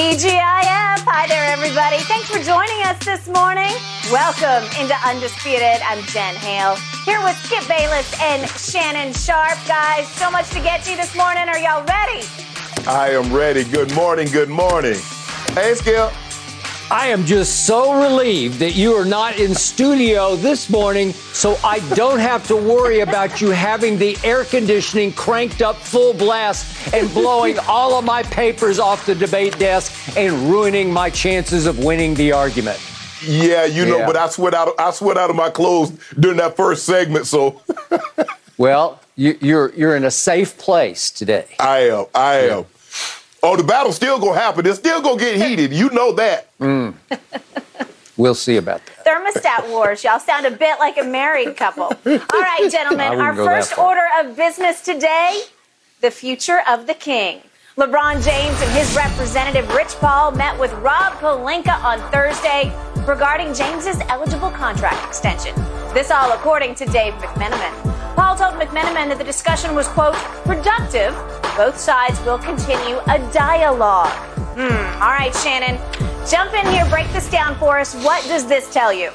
TGIF. Hi there, everybody. Thanks for joining us this morning. Welcome into Undisputed. I'm Jen Hale here with Skip Bayless and Shannon Sharpe. Guys, so much to get to this morning. Are y'all ready? I am ready. Good morning. Good morning. Hey, Skip. I am just so relieved that you are not in studio this morning, so I don't have to worry about you having the air conditioning cranked up full blast and blowing all of my papers off the debate desk and ruining my chances of winning the argument. Yeah, you know, Yeah. but I sweat out. I sweat out of my clothes during that first segment, so Well, you, you're you're in a safe place today. I am. I am. Oh, the battle's still gonna happen. It's still gonna get heated. You know that. Mm. We'll see about that. Thermostat wars. Y'all sound a bit like a married couple. All right, gentlemen, our first order of business today the future of the king. LeBron James and his representative Rich Paul met with Rob Pelinka on Thursday regarding James's eligible contract extension. This all according to Dave McMenamin. Paul told McMenamin that the discussion was, quote, productive. Both sides will continue a dialogue. Hmm. All right, Shannon, jump in here, break this down for us. What does this tell you?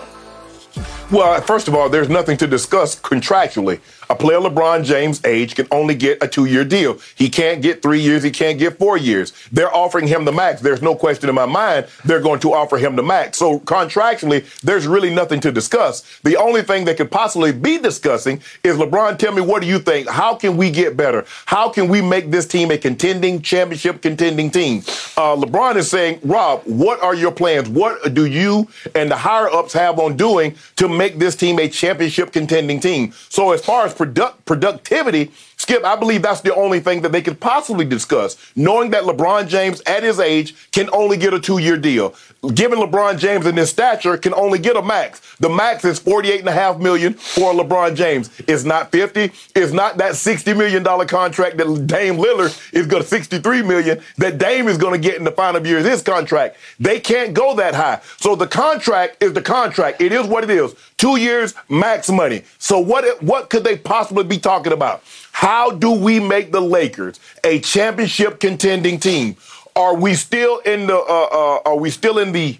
Well, first of all, there's nothing to discuss contractually. A player LeBron James' age can only get a two-year deal. He can't get three years. He can't get four years. They're offering him the max. There's no question in my mind they're going to offer him the max. So contractually, there's really nothing to discuss. The only thing they could possibly be discussing is LeBron. Tell me, what do you think? How can we get better? How can we make this team a contending championship contending team? Uh, LeBron is saying, Rob, what are your plans? What do you and the higher ups have on doing to make this team a championship contending team? So as far as product productivity, Skip, I believe that's the only thing that they could possibly discuss, knowing that LeBron James at his age can only get a two-year deal. Given LeBron James and his stature can only get a max. The max is 48.5 million for LeBron James. It's not 50. It's not that 60 million dollar contract that Dame Lillard is going to 63 million that Dame is going to get in the final year of his contract. They can't go that high. So the contract is the contract. It is what it is. Two years, max money. So what what could they possibly be talking about? How do we make the Lakers a championship contending team? Are we still in the? Uh, uh, are we still in the?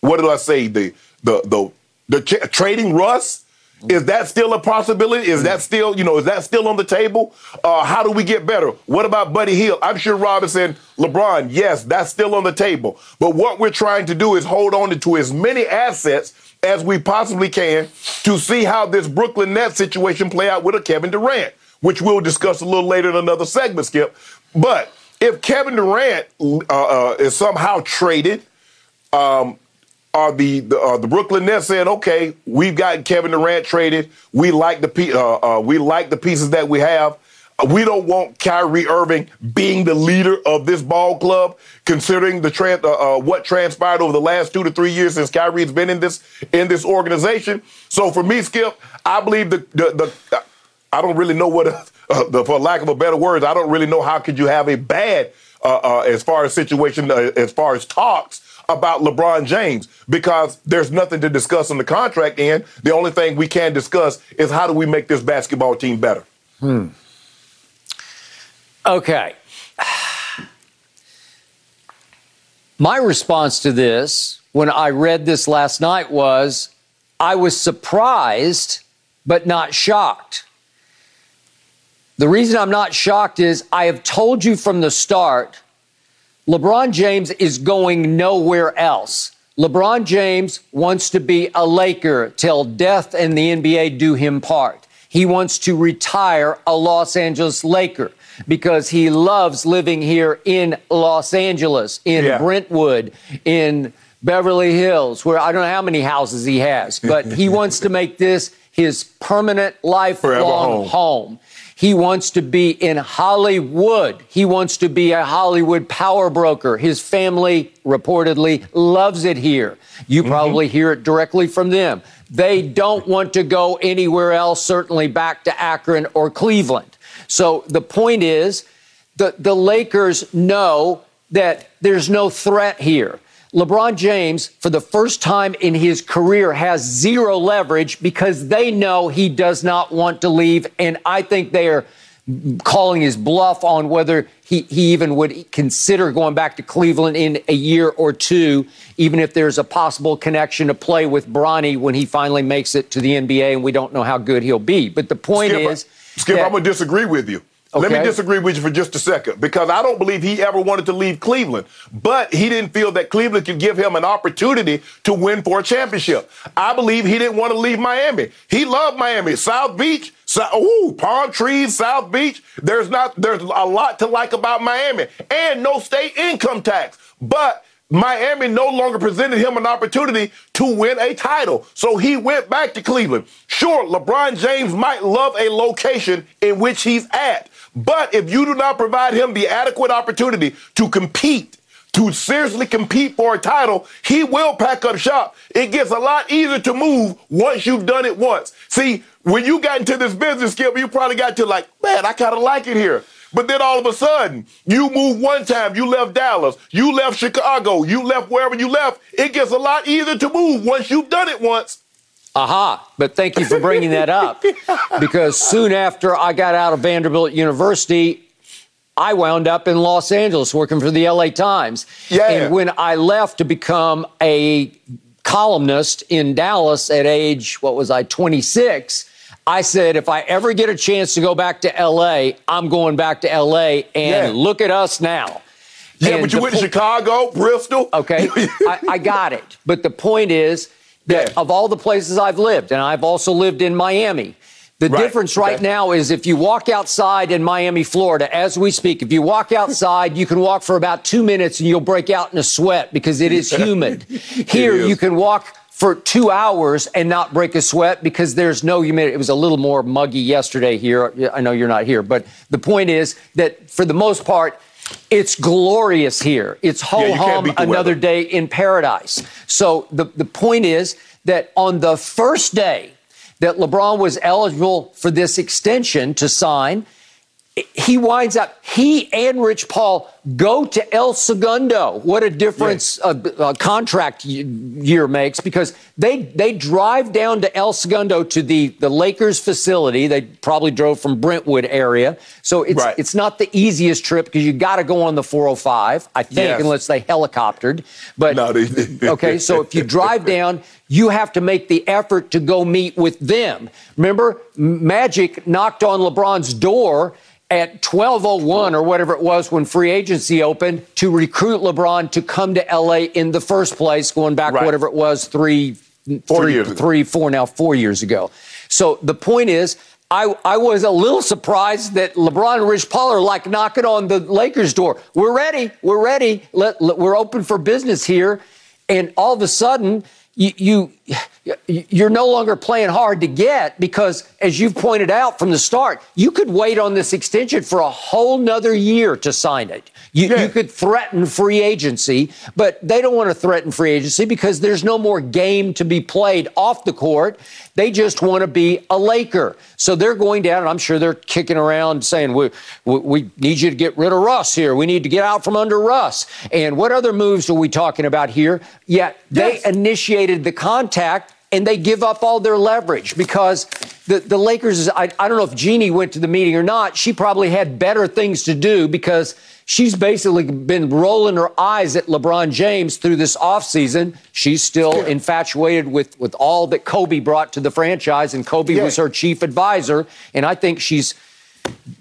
What did I say? The the the the tra- trading Russ. Is that still a possibility? Is that still, you know, is that still on the table? Uh, how do we get better? What about Buddy Hield? I'm sure Robinson, LeBron, yes, that's still on the table. But what we're trying to do is hold on to as many assets as we possibly can to see how this Brooklyn Nets situation play out with a Kevin Durant, which we'll discuss a little later in another segment, Skip. But if Kevin Durant uh, uh, is somehow traded, um, are the the, uh, the Brooklyn Nets saying, okay, we've got Kevin Durant traded. We like the uh, uh, we like the pieces that we have. We don't want Kyrie Irving being the leader of this ball club, considering the uh, uh, what transpired over the last two to three years since Kyrie's been in this in this organization. So for me, Skip, I believe the the, the I don't really know what, uh, the, for lack of a better words, I don't really know how could you have a bad uh, uh, as far as situation, uh, as far as talks about LeBron James, because there's nothing to discuss on the contract end. The only thing we can discuss is how do we make this basketball team better. Okay. My response to this when I read this last night was I was surprised, but not shocked. The reason I'm not shocked is I have told you from the start LeBron James is going nowhere else. LeBron James wants to be a Laker till death and the NBA do him part. He wants to retire a Los Angeles Laker because he loves living here in Los Angeles, in Yeah. Brentwood, in Beverly Hills, where I don't know how many houses he has, but he wants to make this his permanent lifelong home. home. He wants to be in Hollywood. He wants to be a Hollywood power broker. His family reportedly loves it here. You mm-hmm. probably hear it directly from them. They don't want to go anywhere else, certainly back to Akron or Cleveland. So the point is, the, the Lakers know that there's no threat here. LeBron James, for the first time in his career, has zero leverage because they know he does not want to leave. And I think they are calling his bluff on whether he, he even would consider going back to Cleveland in a year or two, even if there's a possible connection to play with Bronny when he finally makes it to the NBA, and we don't know how good he'll be. But the point Skip, is, Skip, that, I'm gonna disagree with you. Let me disagree with you for just a second because I don't believe he ever wanted to leave Cleveland, but he didn't feel that Cleveland could give him an opportunity to win for a championship. I believe he didn't want to leave Miami. He loved Miami, South Beach, so, ooh, palm trees, South Beach. There's not there's a lot to like about Miami and no state income tax, but. Miami no longer presented him an opportunity to win a title. So he went back to Cleveland. Sure, LeBron James might love a location in which he's at, but if you do not provide him the adequate opportunity to compete, to seriously compete for a title, he will pack up shop. It gets a lot easier to move once you've done it once. See, when you got into this business, Skip, you probably got to like, man, I kind of like it here. But then all of a sudden, you move one time, you left Dallas, you left Chicago, you left wherever you left. It gets a lot easier to move once you've done it once. Aha. But thank you for bringing that up because soon after I got out of Vanderbilt University, I wound up in Los Angeles working for the LA Times. Yeah. And when I left to become a columnist in Dallas at age, what was I, 26, I said, if I ever get a chance to go back to LA, I'm going back to LA. And Yeah. look at us now. Yeah, And but you went to Chicago, Bristol. Okay, I, I got it. But the point is Yeah. of all the places I've lived, and I've also lived in Miami, the Right, difference right okay. now is if you walk outside in Miami, Florida, as we speak, if you walk outside, you can walk for about two minutes and you'll break out in a sweat because it is humid. Here, is. you can walk for two hours and not break a sweat because there's no humidity. It was a little more muggy yesterday here. I know you're not here, but the point is that for the most part, it's glorious here. It's ho Yeah, hum, the another weather. day in paradise. So the, the point is that on the first day that LeBron was eligible for this extension to sign, he winds up, he and Rich Paul go to El Segundo. What a difference a, a contract year makes because they they drive down to El Segundo to the, the Lakers facility. They probably drove from Brentwood area. So it's Right. it's not the easiest trip because you got to go on the 405, I think, Yes. unless they helicoptered. But No, they- okay, so if you drive down, you have to make the effort to go meet with them. Remember, Magic knocked on LeBron's door at 1201 or whatever it was when free agency opened to recruit LeBron to come to LA in the first place, going back Right. whatever it was, three, Four three- years three, four now, four years ago. So the point is, I, I was a little surprised that LeBron and Rich Paul are like knocking on the Lakers door. We're ready. We're ready. Let, let- we're open for business here. And all of a sudden, you, you you're no longer playing hard to get because, as you've pointed out from the start, you could wait on this extension for a whole nother year to sign it. You, Yeah. you could threaten free agency, but they don't want to threaten free agency because there's no more game to be played off the court. They just want to be a Laker. So they're going down, and I'm sure they're kicking around saying, we, we, we need you to get rid of Russ here. We need to get out from under Russ. And what other moves are we talking about here? Yet they Yes. initiated the contact and they give up all their leverage because the, the Lakers, is- I, I don't know if Jeanie went to the meeting or not. She probably had better things to do because she's basically been rolling her eyes at LeBron James through this offseason. She's still infatuated with, with all that Kobe brought to the franchise, and Kobe Yeah. was her chief advisor. And I think she's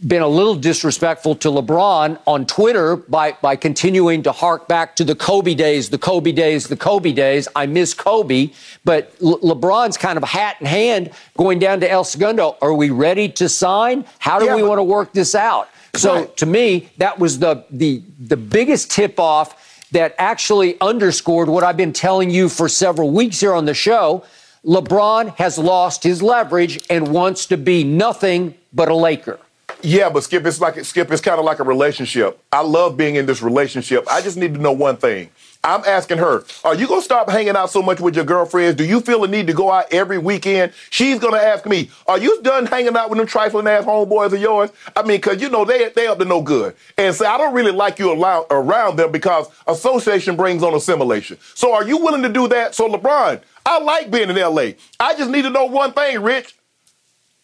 been a little disrespectful to LeBron on Twitter by, by continuing to hark back to the Kobe days, the Kobe days, the Kobe days. I miss Kobe. But Le- LeBron's kind of hat in hand going down to El Segundo. Are we ready to sign? How do Yeah, we but- want to work this out? So Right. to me, that was the, the, the biggest tip off that actually underscored what I've been telling you for several weeks here on the show. LeBron has lost his leverage and wants to be nothing but a Laker. Yeah, but Skip, it's like Skip, it's kind of like a relationship. I love being in this relationship. I just need to know one thing. I'm asking her, are you gonna stop hanging out so much with your girlfriends? Do you feel the need to go out every weekend? She's gonna ask me, are you done hanging out with them trifling ass homeboys of yours? I mean, cause you know they they up to no good. And so I don't really like you allow, around them because association brings on assimilation. So are you willing to do that? So LeBron, I like being in LA. I just need to know one thing, Rich.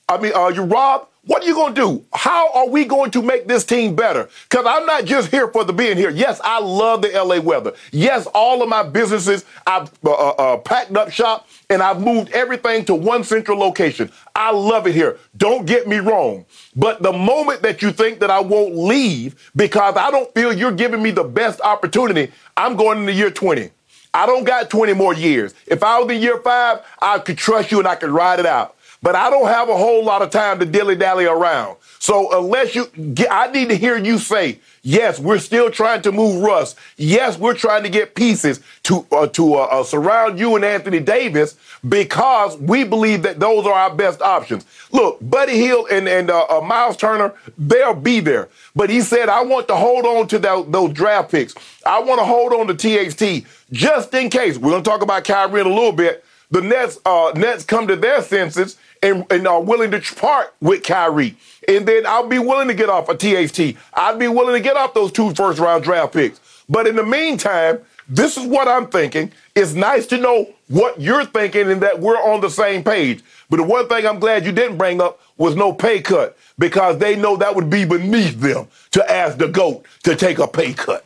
I mean, uh, you Rob, What are you going to do? How are we going to make this team better? Because I'm not just here for the being here. Yes, I love the LA weather. Yes, all of my businesses, I've uh, uh, uh, packed up shop and I've moved everything to one central location. I love it here. Don't get me wrong. But the moment that you think that I won't leave because I don't feel you're giving me the best opportunity, I'm going into year 20. I don't got 20 more years. If I was in year five, I could trust you and I could ride it out but I don't have a whole lot of time to dilly dally around. So unless you, get, I need to hear you say, yes, we're still trying to move Russ. Yes, we're trying to get pieces to uh, to uh, uh, surround you and Anthony Davis because we believe that those are our best options. Look, Buddy Hield and and uh, uh, Myles Turner, they'll be there. But he said, I want to hold on to that, those draft picks. I want to hold on to THT just in case. We're going to talk about Kyrie in a little bit. The Nets, uh, Nets come to their senses and, and are willing to part with Kyrie. And then I'll be willing to get off a THT. I'd be willing to get off those two first round draft picks. But in the meantime, this is what I'm thinking. It's nice to know what you're thinking and that we're on the same page. But the one thing I'm glad you didn't bring up was no pay cut because they know that would be beneath them to ask the GOAT to take a pay cut.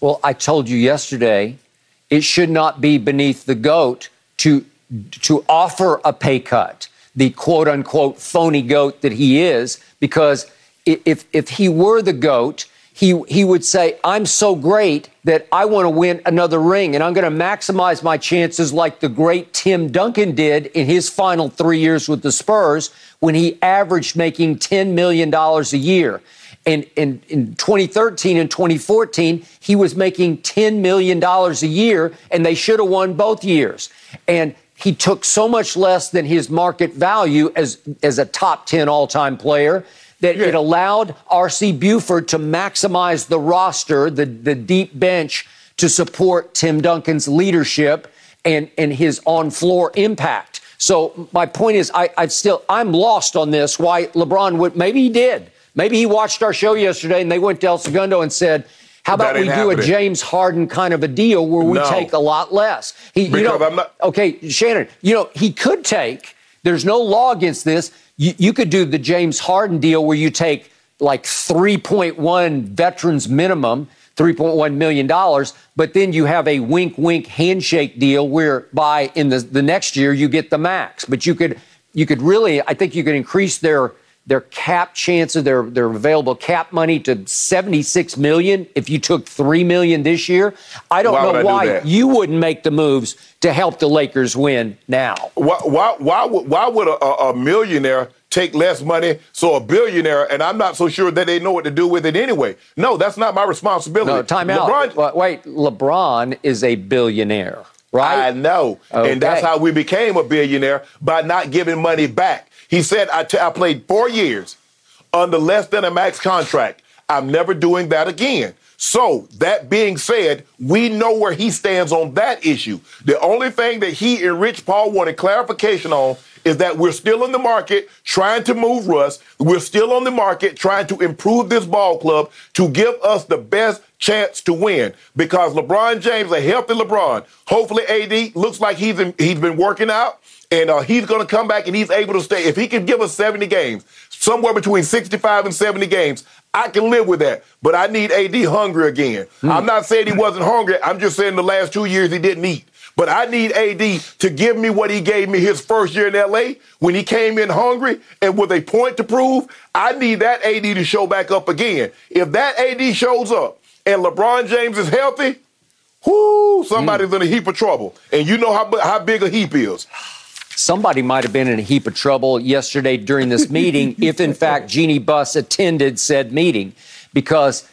Well, I told you yesterday it should not be beneath the GOAT to, to offer a pay cut the quote unquote phony goat that he is, because if, if he were the goat, he, he would say, I'm so great that I want to win another ring and I'm going to maximize my chances like the great Tim Duncan did in his final three years with the Spurs when he averaged making $10 million a year. And in, in 2013 and 2014, he was making $10 million a year, and they should have won both years. And he took so much less than his market value as, as a top 10 all time player that yeah. it allowed R.C. Buford to maximize the roster, the, the deep bench, to support Tim Duncan's leadership and, and his on floor impact. So my point is, I, I still I'm lost on this. Why LeBron would maybe he did. Maybe he watched our show yesterday and they went to El Segundo and said, how about we do happening. a James Harden kind of a deal where we no. take a lot less? He, because you know, I'm not. Okay, Shannon, you know, he could take, there's no law against this. You, you could do the James Harden deal where you take like 3.1 veterans minimum. $3.1 million, but then you have a wink wink handshake deal whereby in the, the next year you get the max. But you could you could really I think you could increase their their cap chances, their their available cap money to 76 million if you took 3 million this year. I don't why know why do you wouldn't make the moves to help the Lakers win now. Why why why would, why would a, a millionaire take less money so a billionaire and I'm not so sure that they know what to do with it anyway. No, that's not my responsibility. No, time LeBron, out. Wait, LeBron is a billionaire. Right? I know. Okay. And that's how we became a billionaire by not giving money back. He said, I, played four years under less than a max contract. I'm never doing that again. So, that being said, we know where he stands on that issue. The only thing that he and Rich Paul wanted clarification on is that we're still in the market trying to move Russ. We're still on the market trying to improve this ball club to give us the best chance to win. Because LeBron James, a healthy LeBron, hopefully AD looks like he's in, he's been working out. And uh, he's going to come back and he's able to stay. If he can give us 70 games, somewhere between 65 and 70 games, I can live with that. But I need AD hungry again. Mm. I'm not saying he wasn't hungry. I'm just saying the last two years he didn't eat. But I need AD to give me what he gave me his first year in LA when he came in hungry and with a point to prove. I need that AD to show back up again. If that AD shows up and LeBron James is healthy, whoo, somebody's mm. in a heap of trouble. And you know how, how big a heap is. Somebody might have been in a heap of trouble yesterday during this meeting if, in fact, Jeanie Buss attended said meeting, because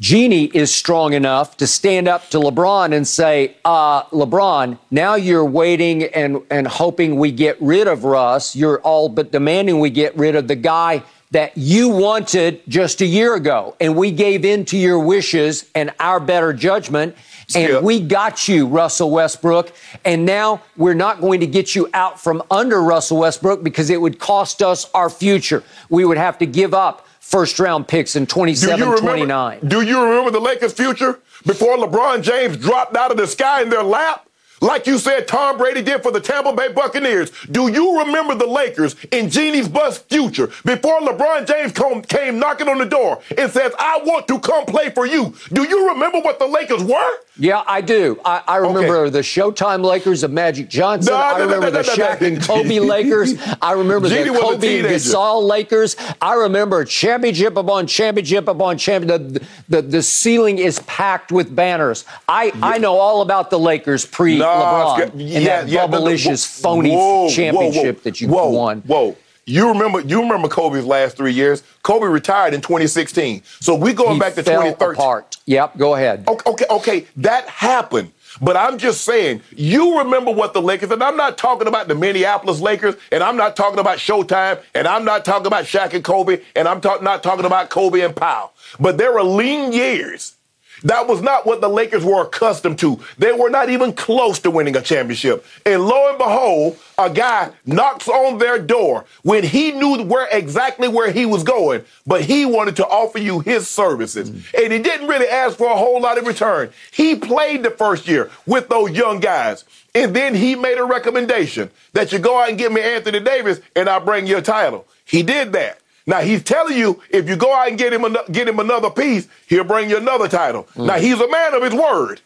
Jeanie is strong enough to stand up to LeBron and say, uh, LeBron, now you're waiting and, and hoping we get rid of Russ. You're all but demanding we get rid of the guy that you wanted just a year ago. And we gave in to your wishes and our better judgment. And yeah. we got you, Russell Westbrook. And now we're not going to get you out from under Russell Westbrook because it would cost us our future. We would have to give up first round picks in 27, do 29. Do you remember the Lakers' future before LeBron James dropped out of the sky in their lap? Like you said Tom Brady did for the Tampa Bay Buccaneers. Do you remember the Lakers in Jeanie's Buss future before LeBron James come, came knocking on the door and says, I want to come play for you? Do you remember what the Lakers were? Yeah, I do. I, I remember Okay. the Showtime Lakers of Magic Johnson. No, I no, no, remember no, the no, no, Shaq no. and Kobe Lakers. I remember the Jeanie Kobe and. Gasol Lakers. I remember championship upon championship upon championship. The, the, the ceiling is packed with banners. I, I know all about the Lakers pre Nah, LeBron good. Yeah, that yeah, bubblicious, phony whoa, whoa, championship whoa, that you whoa, won. Whoa. You remember you remember Kobe's last three years? Kobe retired in 2016. So we going He back to fell 2013. apart. Yep, go ahead. Okay, okay, okay, that happened. But I'm just saying, you remember what the Lakers, and I'm not talking about the Minneapolis Lakers, and I'm not talking about Showtime, and I'm not talking about Shaq and Kobe, and I'm talk, not talking about Kobe and Powell. But there were lean years. That was not what the Lakers were accustomed to. They were not even close to winning a championship. And lo and behold, a guy knocks on their door when he knew where exactly where he was going, but he wanted to offer you his services. Mm-hmm. And he didn't really ask for a whole lot in return. He played the first year with those young guys. And then he made a recommendation that you go out and get me Anthony Davis and I'll bring you a title. He did that. Now he's telling you if you go out and get him ano- get him another piece, he'll bring you another title. Now he's a man of his word.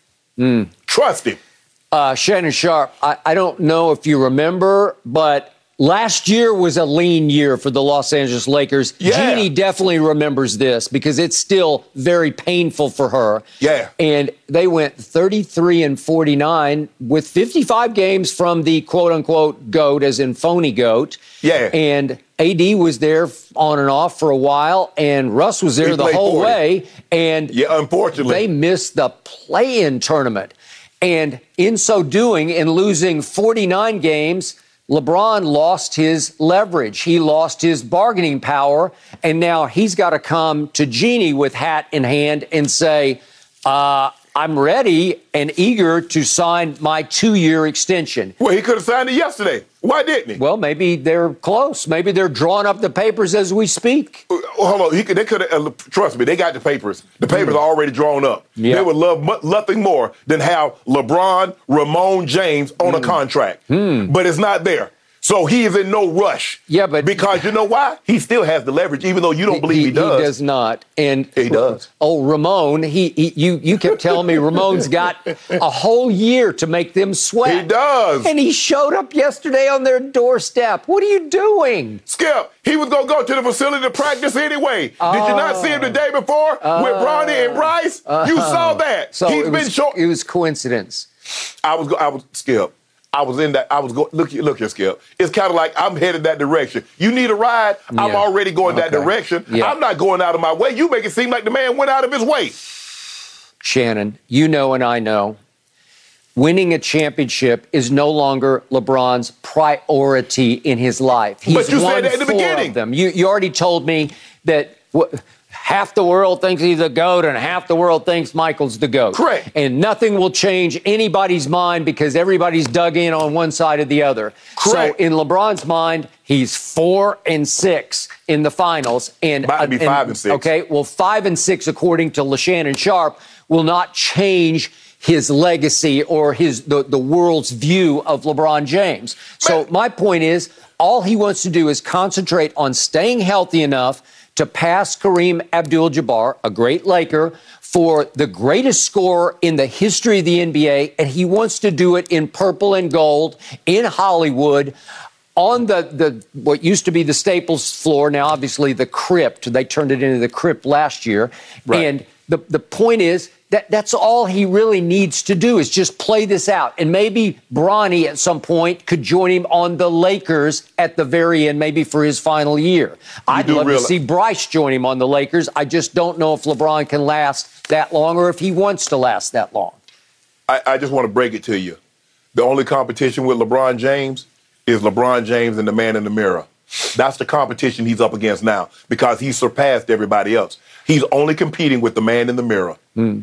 Trust him. Uh, Shannon Sharpe, I, I don't know if you remember, but last year was a lean year for the Los Angeles Lakers. Yeah. Jeanie definitely remembers this because it's still very painful for her. Yeah. And they went 33 and 49 with 55 games from the quote unquote GOAT, as in phony GOAT. Yeah. And AD was there on and off for a while, and Russ was there He the whole 40. way. And Yeah, unfortunately. they missed the play in tournament. And in so doing, in losing 49 games, LeBron lost his leverage. He lost his bargaining power. And now he's got to come to Jeanie with hat in hand and say, uh, I'm ready and eager to sign my two year extension. well, he could have signed it yesterday. Why didn't he? Well, maybe they're close. Maybe they're drawing up the papers as we speak. Uh, Hold on, he could, they could have. Uh, trust me, they got the papers. The papers are already drawn up. Yeah. They would love mu- nothing more than have LeBron, Raymone James on a contract, but it's not there. So he is in no rush. Yeah, but- because you know why? He still has the leverage, even though you don't believe he, does. He does not. And He does. Oh, Raymone, he, he you you kept telling me Raymone's got a whole year to make them sweat. He does. And he showed up yesterday on their doorstep. What are you doing? Skip, he was gonna go to the facility to practice anyway. Did you not see him the oh. day before with Bronny and Bryce? you saw uh-huh. that. Oh. So He's it been was, short. it was coincidence. I was, go- I was Skip. I was in that. I was going. Look, look here, Skip. It's kind of like I'm headed that direction. You need a ride. I'm already going that direction. Yeah. I'm not going out of my way. You make it seem like the man went out of his way. Shannon, you know and I know. Winning a championship is no longer LeBron's priority in his life. He's But you said that in the beginning. of them. You, you already told me that wh- half the world thinks he's the GOAT and half the world thinks Michael's the GOAT. Correct. And nothing will change anybody's mind because everybody's dug in on one side or the other. Correct. So in LeBron's mind, he's four and six in the finals. And About to be five and six. Okay, well, five and six, according to LaShannon Sharp, will not change his legacy or his the, the world's view of LeBron James. So my point is, all he wants to do is concentrate on staying healthy enough to pass Kareem Abdul-Jabbar, a great Laker, for the greatest scorer in the history of the NBA, and he wants to do it in purple and gold in Hollywood on the, the what used to be the Staples floor, now obviously the crypt. They turned it into the crypt last year. Right. And the, the point is that that's all he really needs to do is just play this out. And maybe Bronny at some point could join him on the Lakers at the very end, maybe for his final year. I'd love realize- to see Bryce join him on the Lakers. I just don't know if LeBron can last that long or if he wants to last that long. I, I just want to break it to you. The only competition with LeBron James is LeBron James and the man in the mirror. That's the competition he's up against now because he's surpassed everybody else. He's only competing with the man in the mirror. Hmm.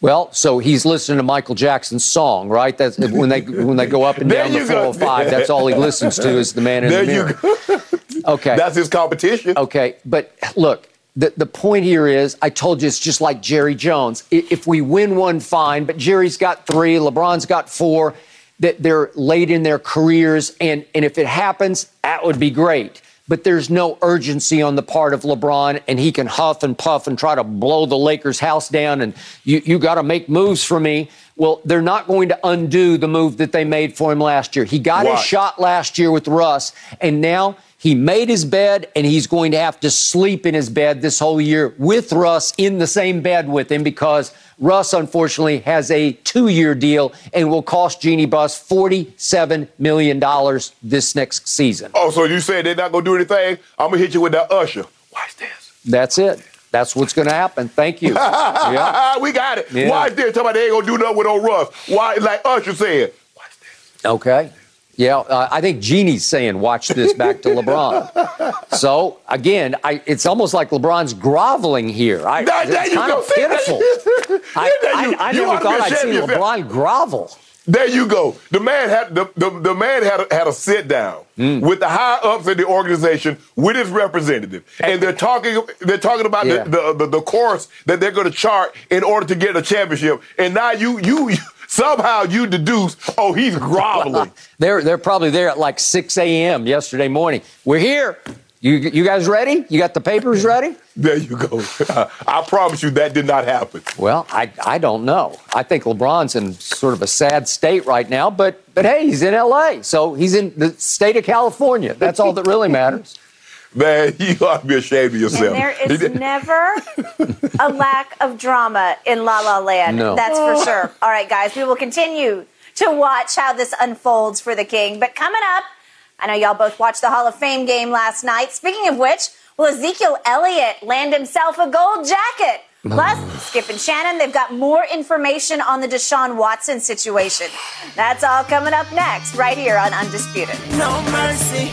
Well, so he's listening to Michael Jackson's song, right? That's when they when they go up and down the you go. 405. That's all he listens to is the man in There the you go. Okay. That's his competition. Okay, but look, the, the point here is I told you it's just like Jerry Jones. If we win one, fine, but Jerry's got three, LeBron's got four, that they're late in their careers. And, and if it happens, that would be great. But there's no urgency on the part of LeBron, and he can huff and puff and try to blow the Lakers' house down, and you, you got to make moves for me. Well, they're not going to undo the move that they made for him last year. He got his shot last year with Russ, and now he made his bed, and he's going to have to sleep in his bed this whole year with Russ in the same bed with him because Russ, unfortunately, has a two year deal and will cost Jeanie Buss $47 million this next season. Oh, so you said they're not going to do anything? I'm going to hit you with that usher. Watch this. That's it. That's what's going to happen. Thank you. yeah. we got it. Yeah. Watch this. Talk about they ain't going to do nothing with old Russ. Why, like Usher said. Watch this. Okay. Yeah, uh, I think Jeanie's saying, watch this back to LeBron. so, again, I, it's almost like LeBron's groveling here. I, that, it's kind of pitiful. I, I, I never thought I'd see LeBron grovel. There you go. The man had the, the, the man had a, had a sit down mm. with the high ups in the organization with his representative, and they're talking they're talking about yeah. the, the, the the course that they're going to chart in order to get a championship. And now you you, you Somehow you deduce, oh, he's groveling. they're they're probably there at like 6 a.m. yesterday morning. We're here. You you guys ready? You got the papers ready? There you go. I promise you that did not happen. Well, I I don't know. I think LeBron's in sort of a sad state right now, but but hey, he's in LA, so he's in the state of California. That's all that really matters. Man, you ought to be ashamed of yourself. And there is never a lack of drama in La La Land. No. That's for oh. sure. All right, guys, we will continue to watch how this unfolds for the King. But coming up, I know y'all both watched the Hall of Fame game last night. Speaking of which, will Ezekiel Elliott land himself a gold jacket? Plus, Skip and Shannon, they've got more information on the Deshaun Watson situation. That's all coming up next, right here on Undisputed. No mercy.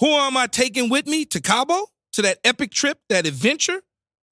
who am I taking with me to Cabo? To that epic trip, that adventure?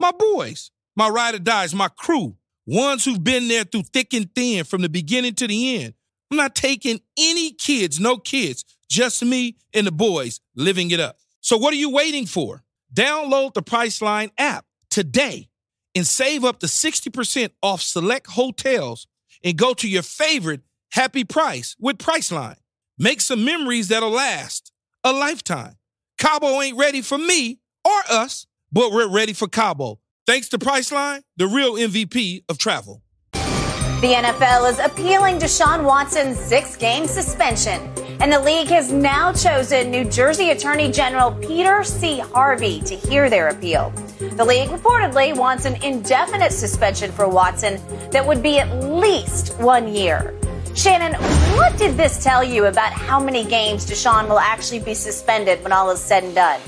My boys, my ride or dies, my crew, ones who've been there through thick and thin from the beginning to the end. I'm not taking any kids, no kids, just me and the boys living it up. So what are you waiting for? Download the Priceline app today and save up to 60% off select hotels and go to your favorite happy price with Priceline. Make some memories that'll last a lifetime. Cabo ain't ready for me or us, but we're ready for Cabo. Thanks to Priceline, the real MVP of travel. The NFL is appealing Deshaun Watson's six game suspension, and the league has now chosen New Jersey Attorney General Peter C. Harvey to hear their appeal. The league reportedly wants an indefinite suspension for Watson that would be at least one year. Shannon, what did this tell you about how many games Deshaun will actually be suspended when all is said and done?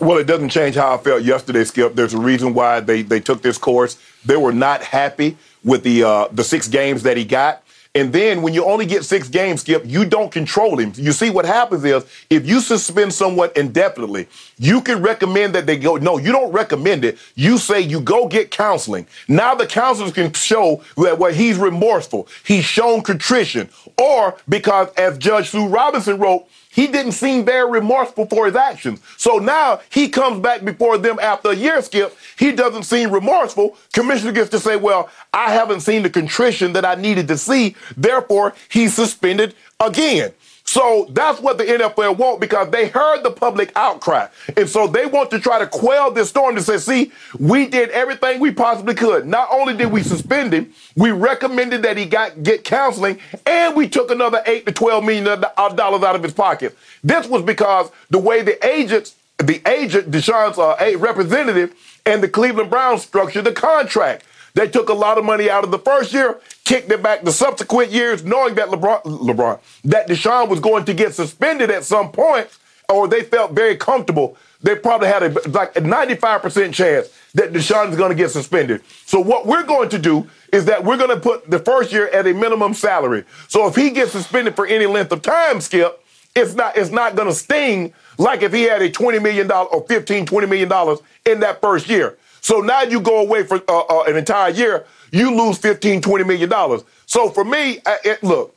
Well, it doesn't change how I felt yesterday, Skip. There's a reason why they, they took this course. They were not happy with the uh, the six games that he got. And then when you only get six games, Skip, you don't control him. You see what happens is if you suspend someone indefinitely, you can recommend that they go. No, you don't recommend it. You say you go get counseling. Now the counselors can show that well, he's remorseful. He's shown contrition. Or because as Judge Sue Robinson wrote, he didn't seem very remorseful for his actions. So now he comes back before them after a year skip. He doesn't seem remorseful. Commissioner gets to say, well, I haven't seen the contrition that I needed to see. Therefore, he's suspended again. So that's what the NFL want because they heard the public outcry. And so they want to try to quell this storm to say, see, we did everything we possibly could. Not only did we suspend him, we recommended that he got get counseling, and we took another eight to twelve million dollars out of his pocket. This was because the way the agents, the agent, Deshaun's uh, representative, and the Cleveland Browns structured the contract. They took a lot of money out of the first year, kicked it back the subsequent years, knowing that LeBron, LeBron, that Deshaun was going to get suspended at some point, or they felt very comfortable. They probably had a like a 95% chance that Deshaun is going to get suspended. So what we're going to do is that we're going to put the first year at a minimum salary. So if he gets suspended for any length of time, Skip, it's not it's not going to sting like if he had a 20 million dollar or $15, 20 million dollars in that first year. So now you go away for uh, uh, an entire year, you lose 15, 20 million dollars. So for me, it, look,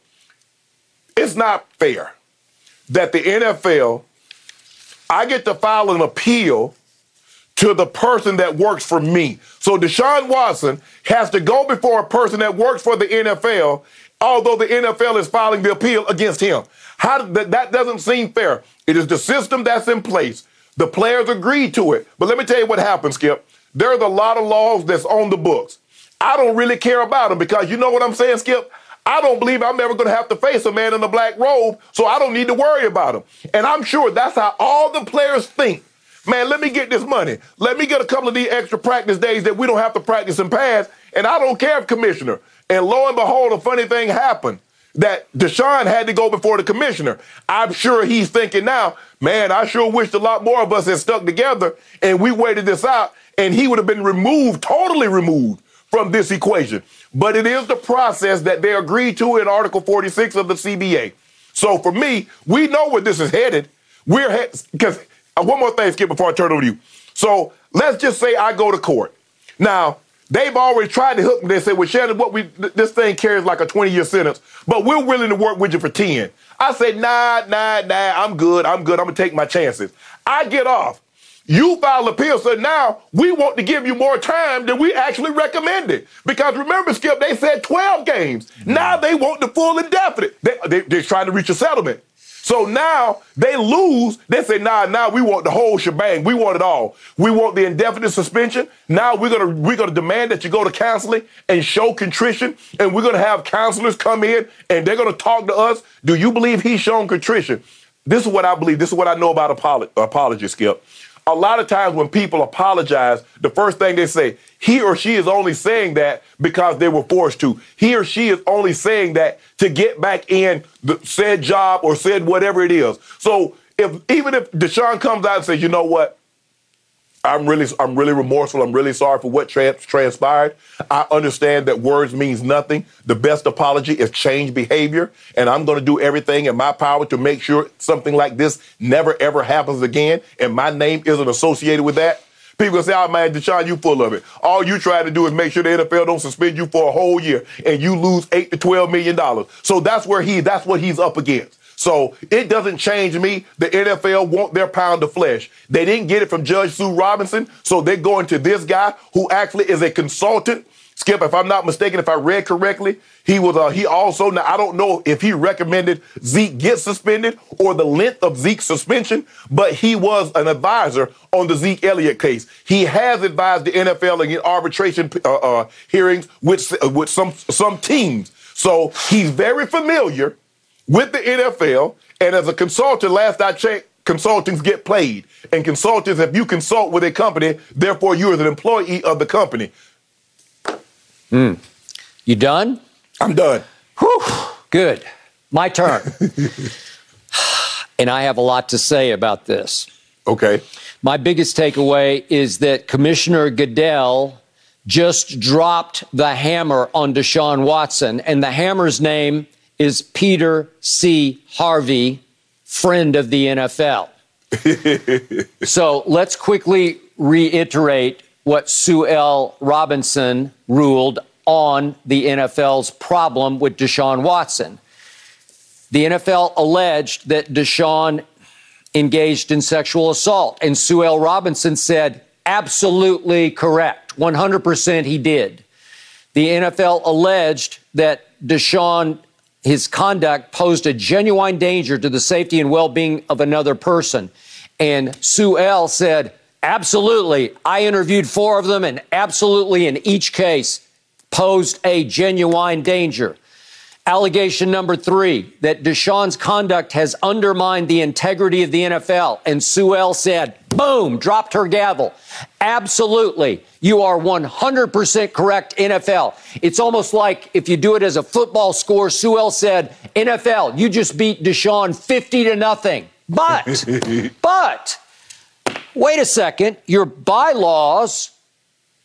it's not fair that the NFL, I get to file an appeal to the person that works for me. So Deshaun Watson has to go before a person that works for the NFL, although the NFL is filing the appeal against him. How that, that doesn't seem fair. It is the system that's in place. The players agreed to it. But let me tell you what happened, Skip. There's a lot of laws that's on the books. I don't really care about them because you know what I'm saying, Skip? I don't believe I'm ever going to have to face a man in a black robe, so I don't need to worry about him. And I'm sure that's how all the players think. Man, let me get this money. Let me get a couple of these extra practice days that we don't have to practice and pass, and I don't care if commissioner. And lo and behold, a funny thing happened that Deshaun had to go before the commissioner. I'm sure he's thinking now, man, I sure wished a lot more of us had stuck together and we waited this out and he would have been removed, totally removed from this equation. But it is the process that they agreed to in Article 46 of the CBA. So for me, we know where this is headed. We're because uh, one more thing, Skip, before I turn over to you. So let's just say I go to court. Now, they've already tried to hook me. They say, well, Shannon, what we this thing carries like a 20-year sentence, but we're willing to work with you for 10. I said, nah, nah, nah, I'm good. I'm good. I'm gonna take my chances. I get off. You file appeal, so now we want to give you more time than we actually recommended. Because remember, Skip, they said 12 games. Mm-hmm. Now they want the full indefinite. They, they, they're trying to reach a settlement. So now they lose. They say, nah, now we want the whole shebang. We want it all. We want the indefinite suspension. Now we're gonna we're gonna demand that you go to counseling and show contrition, and we're gonna have counselors come in and they're gonna talk to us. Do you believe he's shown contrition? This is what I believe. This is what I know about apolo- apology, Skip a lot of times when people apologize, the first thing they say, he or she is only saying that because they were forced to. He or she is only saying that to get back in the said job or said whatever it is. So if even if Deshaun comes out and says, you know what, I'm really, I'm really remorseful. I'm really sorry for what trans- transpired. I understand that words means nothing. The best apology is change behavior, and I'm going to do everything in my power to make sure something like this never ever happens again, and my name isn't associated with that. People say, "Oh man, Deshaun, you full of it. All you try to do is make sure the NFL don't suspend you for a whole year, and you lose eight to twelve million dollars." So that's where he, that's what he's up against. So it doesn't change me. The NFL want their pound of flesh. They didn't get it from Judge Sue Robinson, so they're going to this guy who actually is a consultant Skip, if I'm not mistaken, if I read correctly, he was uh, he also now I don't know if he recommended Zeke get suspended or the length of Zeke's suspension, but he was an advisor on the Zeke Elliott case. He has advised the NFL in arbitration uh, uh, hearings with with some some teams, so he's very familiar with the NFL. And as a consultant, last I checked, consultants get paid. And consultants, if you consult with a company, therefore you are an employee of the company. Mm. You done? I'm done. Whew. Good. My turn. and I have a lot to say about this. Okay. My biggest takeaway is that Commissioner Goodell just dropped the hammer on Deshaun Watson, and the hammer's name is Peter C. Harvey, friend of the NFL. so let's quickly reiterate what Sue L. Robinson ruled on the NFL's problem with Deshaun Watson. The NFL alleged that Deshaun engaged in sexual assault, and Sue L. Robinson said, absolutely correct. 100% he did. The NFL alleged that Deshaun, his conduct posed a genuine danger to the safety and well being of another person. And Sue L. said, Absolutely. I interviewed four of them, and absolutely in each case posed a genuine danger. Allegation number three that Deshaun's conduct has undermined the integrity of the NFL. And Sue L said, boom, dropped her gavel. Absolutely. You are 100% correct, NFL. It's almost like if you do it as a football score, Sue L said, NFL, you just beat Deshaun 50 to nothing. But, but, wait a second, your bylaws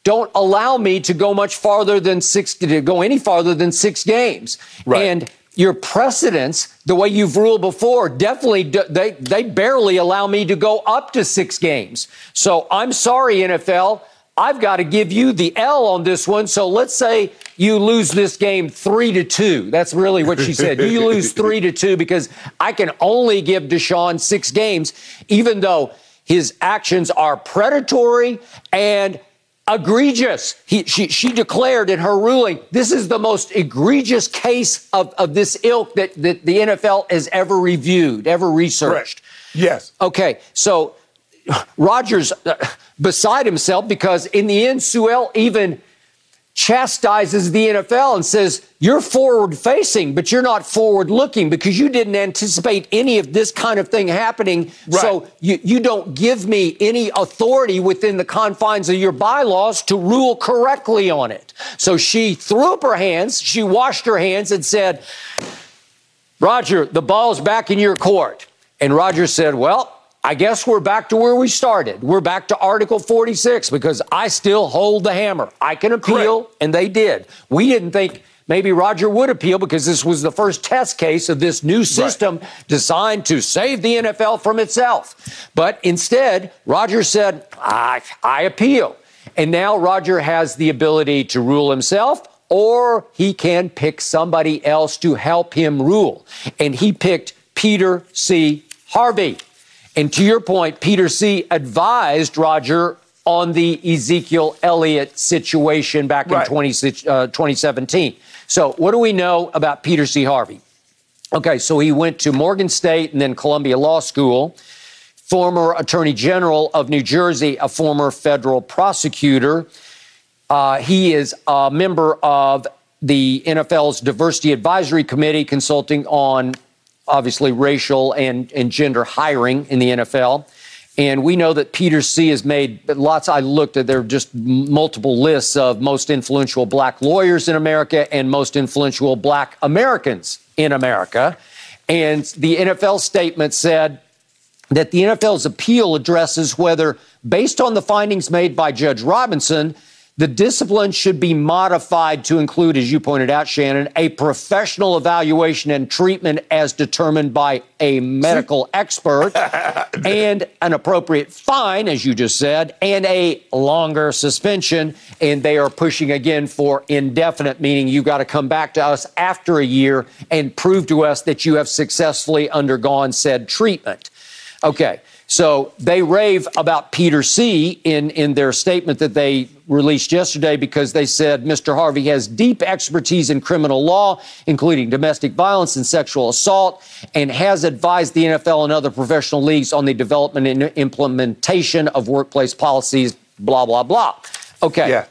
don't allow me to go much farther than six, to go any farther than six games. Right. And your precedents, the way you've ruled before, definitely they they barely allow me to go up to six games. So I'm sorry, NFL. I've got to give you the L on this one. So let's say you lose this game three to two. That's really what she said. you lose three to two because I can only give Deshaun six games, even though his actions are predatory and egregious. He, she, she declared in her ruling, this is the most egregious case of, of this ilk that, that the NFL has ever reviewed, ever researched. Correct. Yes. Okay, so Rogers uh, beside himself because in the end, Sue L even chastises the NFL and says, You're forward facing, but you're not forward looking because you didn't anticipate any of this kind of thing happening. Right. So you, you don't give me any authority within the confines of your bylaws to rule correctly on it. So she threw up her hands, she washed her hands and said, Roger, the ball's back in your court. And Roger said, Well, I guess we're back to where we started. We're back to Article 46 because I still hold the hammer. I can appeal, Correct. and they did. We didn't think maybe Roger would appeal because this was the first test case of this new system right. designed to save the NFL from itself. But instead, Roger said, I, I appeal. And now Roger has the ability to rule himself or he can pick somebody else to help him rule. And he picked Peter C. Harvey. And to your point, Peter C. advised Roger on the Ezekiel Elliott situation back right. in 20, uh, 2017. So, what do we know about Peter C. Harvey? Okay, so he went to Morgan State and then Columbia Law School. Former Attorney General of New Jersey, a former federal prosecutor. Uh, he is a member of the NFL's Diversity Advisory Committee, consulting on obviously racial and, and gender hiring in the NFL. And we know that Peter C has made lots. I looked at there are just multiple lists of most influential black lawyers in America and most influential black Americans in America. And the NFL statement said that the NFL's appeal addresses whether, based on the findings made by Judge Robinson, the discipline should be modified to include, as you pointed out, Shannon, a professional evaluation and treatment as determined by a medical expert, and an appropriate fine, as you just said, and a longer suspension. And they are pushing again for indefinite, meaning you got to come back to us after a year and prove to us that you have successfully undergone said treatment. Okay. So they rave about Peter C. in, in their statement that they released yesterday because they said Mr. Harvey has deep expertise in criminal law, including domestic violence and sexual assault, and has advised the NFL and other professional leagues on the development and implementation of workplace policies, blah, blah, blah. Okay. Yeah.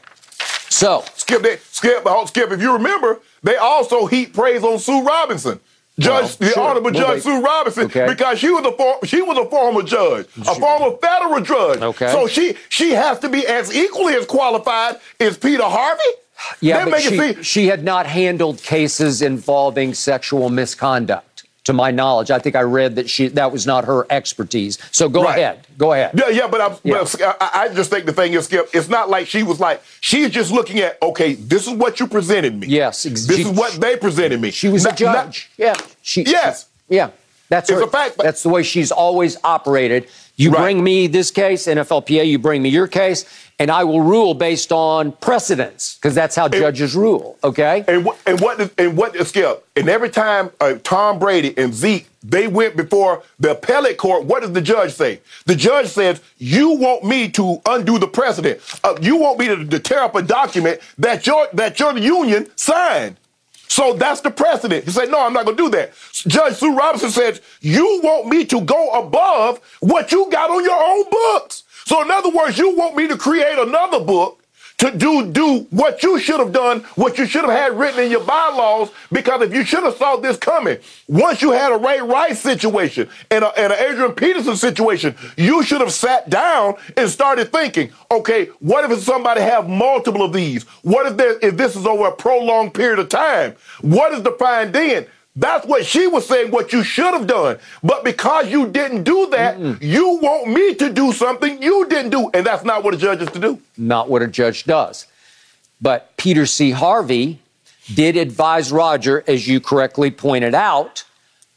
So, Skip, that, Skip, Skip, if you remember, they also heap praise on Sue Robinson. Judge, Well, the sure. Honorable Well, Judge Sue Robinson, Okay. because she was a for, she was a former judge, a former federal judge. Okay. So she she has to be as equally as qualified as Peter Harvey. yeah, but she, she had not handled cases involving sexual misconduct. To my knowledge, I think I read that she that was not her expertise. So go Right. ahead, go ahead. Yeah, yeah, but, I'm, Yeah. but I, I just think the thing is, Skip, it's not like she was like, she's just looking at, okay, this is what you presented me. Yes, exactly. This she- is what they presented me. She was Not- a not- judge. yeah. She, Yes. yeah. That's It's her, a fact, that's the way she's always operated. You Right. bring me this case, NFLPA, you bring me your case, and I will rule based on precedents, because that's how judges rule, okay? And what and what and what Skip? And every time uh, Tom Brady and Zeke they went before the appellate court, what does the judge say? The judge says, "You want me to undo the precedent. Uh, you want me to, to tear up a document that your that your union signed." So that's the precedent. He said, "No, I'm not going to do that." Judge Sue Robinson says, "You want me to go above what you got on your own books." So in other words, you want me to create another book to do do what you should have done, what you should have had written in your bylaws, because if you should have saw this coming, once you had a Ray Rice situation and, a, and an Adrian Peterson situation, you should have sat down and started thinking, okay, what if somebody have multiple of these? What if if this is over a prolonged period of time? What is defined then? That's what she was saying, what you should have done. But because you didn't do that, you want me to do something you didn't do. And that's not what a judge is to do. not what a judge does. But Peter C. Harvey did advise Roger, as you correctly pointed out,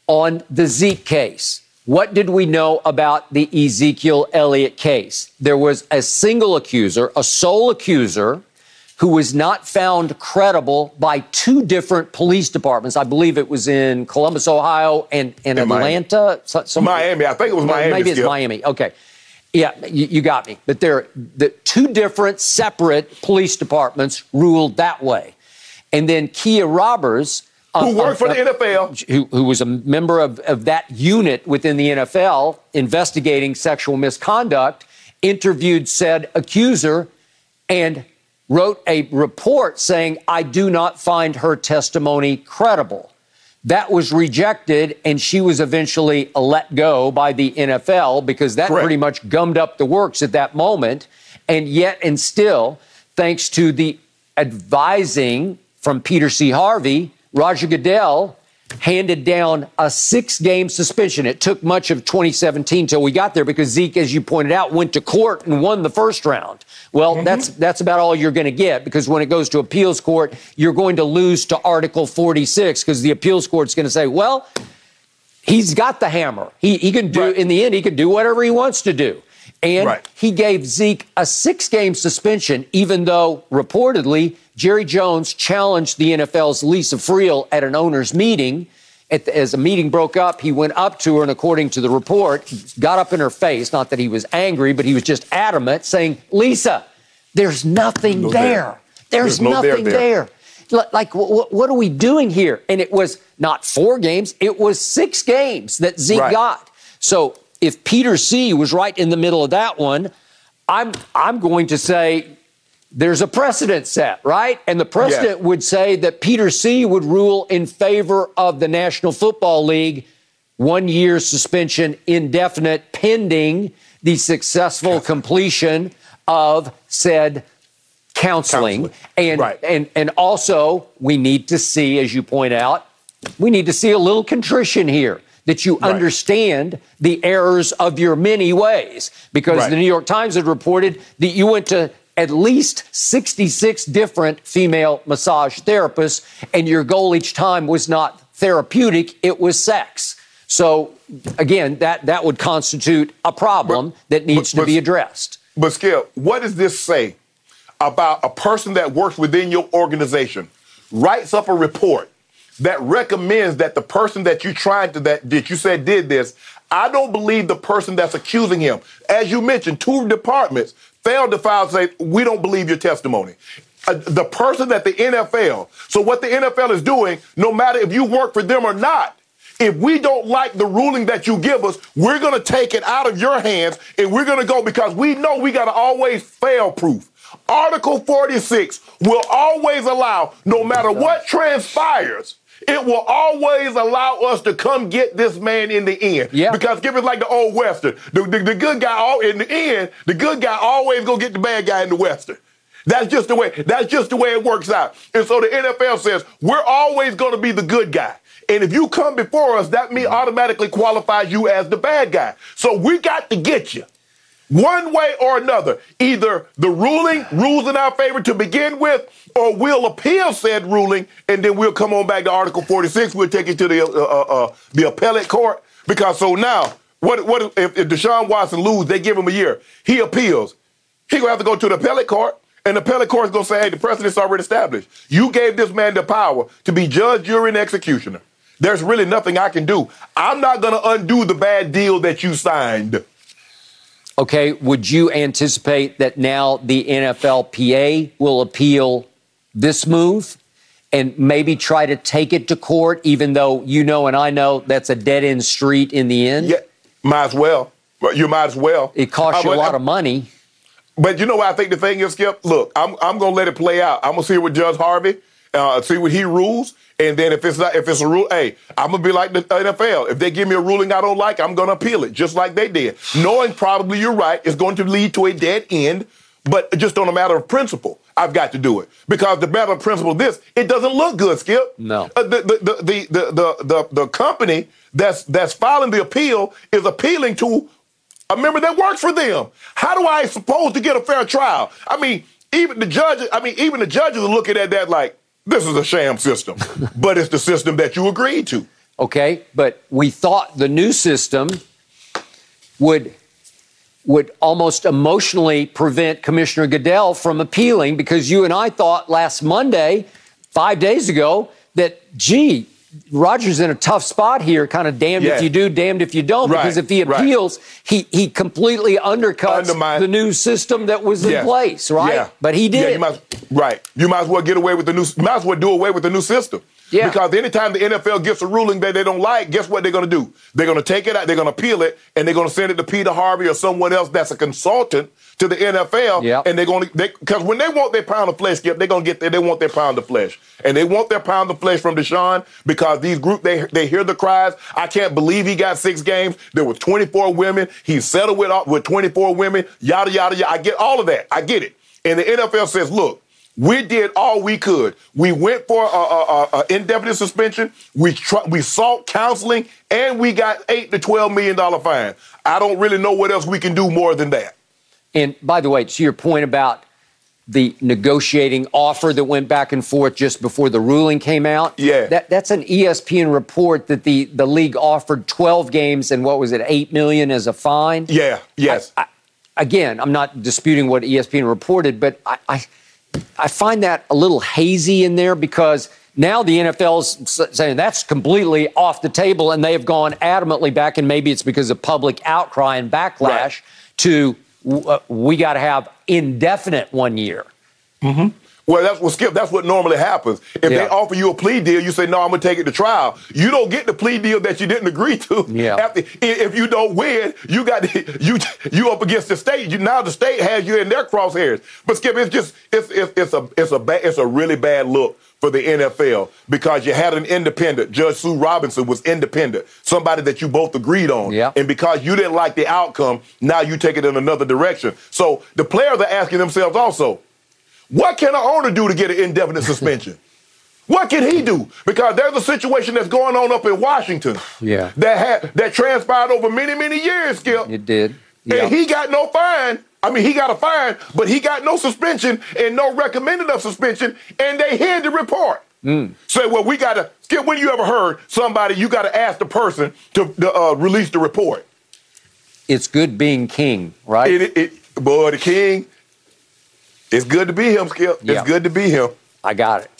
on the Zeke case. What did we know about the Ezekiel Elliott case? There was a single accuser, a sole accuser, who was not found credible by two different police departments. I believe it was in Columbus, Ohio, and, and And Atlanta. So- some- Miami. I think it was Miami, Maybe it's. Miami. Okay. Yeah, you, you got me. But there, the two different separate police departments ruled that way, and then Kia Roberts, uh, Who worked for the NFL. who, who was a member of, of that unit within the NFL investigating sexual misconduct, interviewed said accuser and wrote a report saying, I do not find her testimony credible. That was rejected, and she was eventually let go by the NFL because that Correct. pretty much gummed up the works at that moment. And yet, and still, thanks to the advising from Peter C. Harvey, Roger Goodell handed down a six game suspension. It took much of 2017 till we got there because Zeke, as you pointed out, went to court and won the first round. Well, mm-hmm. that's that's about all you're going to get because when it goes to appeals court, you're going to lose to Article 46 because the appeals court's going to say, well, he's got the hammer. He, he can do, Right. in the end, he can do whatever he wants to do. And Right. he gave Zeke a six game suspension, even though reportedly Jerry Jones challenged the NFL's Lisa Friel at an owners' meeting. The- as the meeting broke up, he went up to her, and according to the report, got up in her face. Not that he was angry, but he was just adamant, saying, Lisa, there's nothing No there. there. There's, There's no there nothing there." Like, wh- what are we doing here? And it was not four games, it was six games that Zeke Right. got. So if Peter C was right in the middle of that one, I'm I'm going to say there's a precedent set, right? And the precedent Yeah. would say that Peter C would rule in favor of the National Football League, one year suspension, indefinite, pending the successful completion of said counseling. Counseling. And, Right. and and also we need to see, as you point out, we need to see a little contrition here that you Right. understand the errors of your many ways. Because Right. the New York Times had reported that you went to at least 66 different female massage therapists, and your goal each time was not therapeutic, it was sex. So again, that, that would constitute a problem But- that needs but- to be addressed. But Skip, what does this say about a person that works within your organization, writes up a report that recommends that the person that you tried to that that you said did this, I don't believe the person that's accusing him. As you mentioned, two departments failed to file say we don't believe your testimony. Uh, the person that the NFL. So what the NFL is doing, no matter if you work for them or not, if we don't like the ruling that you give us, we're going to take it out of your hands and we're going to go because we know we got to always fail proof. Article 46 will always allow, no matter what transpires, it will always allow us to come get this man in the end. Yeah. Because give it like the old Western. The, the, the good guy, all in the end, the good guy always gonna get the bad guy in the Western. That's just the way, that's just the way it works out. And so the NFL says, we're always gonna be the good guy. And if you come before us, that me mm-hmm. automatically qualifies you as the bad guy. So we got to get you. One way or another, either the ruling rules in our favor to begin with, or we'll appeal said ruling, and then we'll come on back to Article 46. We'll take it to the uh, uh, uh, the appellate court because so now, what what if, if Deshaun Watson lose? They give him a year. He appeals. He gonna have to go to the appellate court. And the appellate court is going to say, hey, the precedent's already established. You gave this man the power to be judge, jury, and executioner. There's really nothing I can do. I'm not going to undo the bad deal that you signed. Okay, would you anticipate that now the NFLPA will appeal this move and maybe try to take it to court, even though you know and I know that's a dead end street in the end? Yeah, might as well. You might as well. It costs you a but- lot of money. But you know what I think the thing is, Skip? Look, I'm I'm gonna let it play out. I'm gonna see what Judge Harvey, uh, see what he rules. And then if it's not, if it's a rule, hey, I'm gonna be like the NFL. If they give me a ruling I don't like, I'm gonna appeal it, just like they did, knowing probably you're right, it's going to lead to a dead end. But just on a matter of principle, I've got to do it because the matter of principle, this it doesn't look good, Skip. No, uh, the, the, the, the the the the company that's that's filing the appeal is appealing to a member that works for them. How do I suppose to get a fair trial? I mean, even the judges, I mean, even the judges are looking at that like, this is a sham system. but it's the system that you agreed to. Okay, but we thought the new system would would almost emotionally prevent Commissioner Goodell from appealing because you and I thought last Monday, five days ago, that gee, Roger's in a tough spot here, kind of damned Yeah. if you do, damned if you don't, Right, because if he right. appeals, he he completely undercuts Undermine- the new system that was in Yeah. place, right? Yeah. But he Yeah, did. you might, right. You might as well get away with the new. You might as well do away with the new system. Yeah. Because anytime the NFL gets a ruling that they don't like, guess what they're going to do? They're going to take it out. They're going to appeal it, and they're going to send it to Peter Harvey or someone else that's a consultant to the NFL. Yep. And they're going to because when they want their pound of flesh, Skip, they're going to get there. They want their pound of flesh, and they want their pound of flesh from Deshaun because these group they they hear the cries. I can't believe he got six games. There were 24 women. He settled with with 24 women. Yada yada yada. I get all of that. I get it. And the NFL says, look. We did all we could. We went for a, a, a, a indefinite suspension. We tr- we sought counseling, and we got eight to twelve million dollar fine. I don't really know what else we can do more than that. And by the way, to your point about the negotiating offer that went back and forth just before the ruling came out, Yeah. that, that's an ESPN report that the, the league offered 12 games and what was it, 8 million as a fine? Yeah. Yes. I, again, I'm not disputing what ESPN reported, but I, I, I find that a little hazy in there because now the NFL's saying that's completely off the table, and they have gone adamantly back, and maybe it's because of public outcry and backlash Right. to uh, we got to have indefinite one year. Well, that's what Skip. That's what normally happens. If Yeah. they offer you a plea deal, you say, "No, I'm gonna take it to trial." You don't get the plea deal that you didn't agree to. Yeah. After, if you don't win, you got you you up against the state. You now the state has you in their crosshairs. But Skip, it's just it's it's, it's a it's a bad it's a really bad look for the NFL because you had an independent. Judge Sue Robinson was independent, somebody that you both agreed on. Yeah. And because you didn't like the outcome, now you take it in another direction. So the players are asking themselves also. What can an owner do to get an indefinite suspension? What can he do? Because there's a situation that's going on up in Washington. Yeah. That had that transpired over many, many years, Skip. It did. Yeah. And he got no fine. I mean, he got a fine, but he got no suspension and no recommended of suspension, and they hid the report. Mm. Say, well, we got to, Skip, when you ever heard somebody, you got to ask the person to, to uh, release the report. It's good being king, right? It, it, it, boy, the king, it's good to be him, Skip. Yeah. It's good to be him. I got it.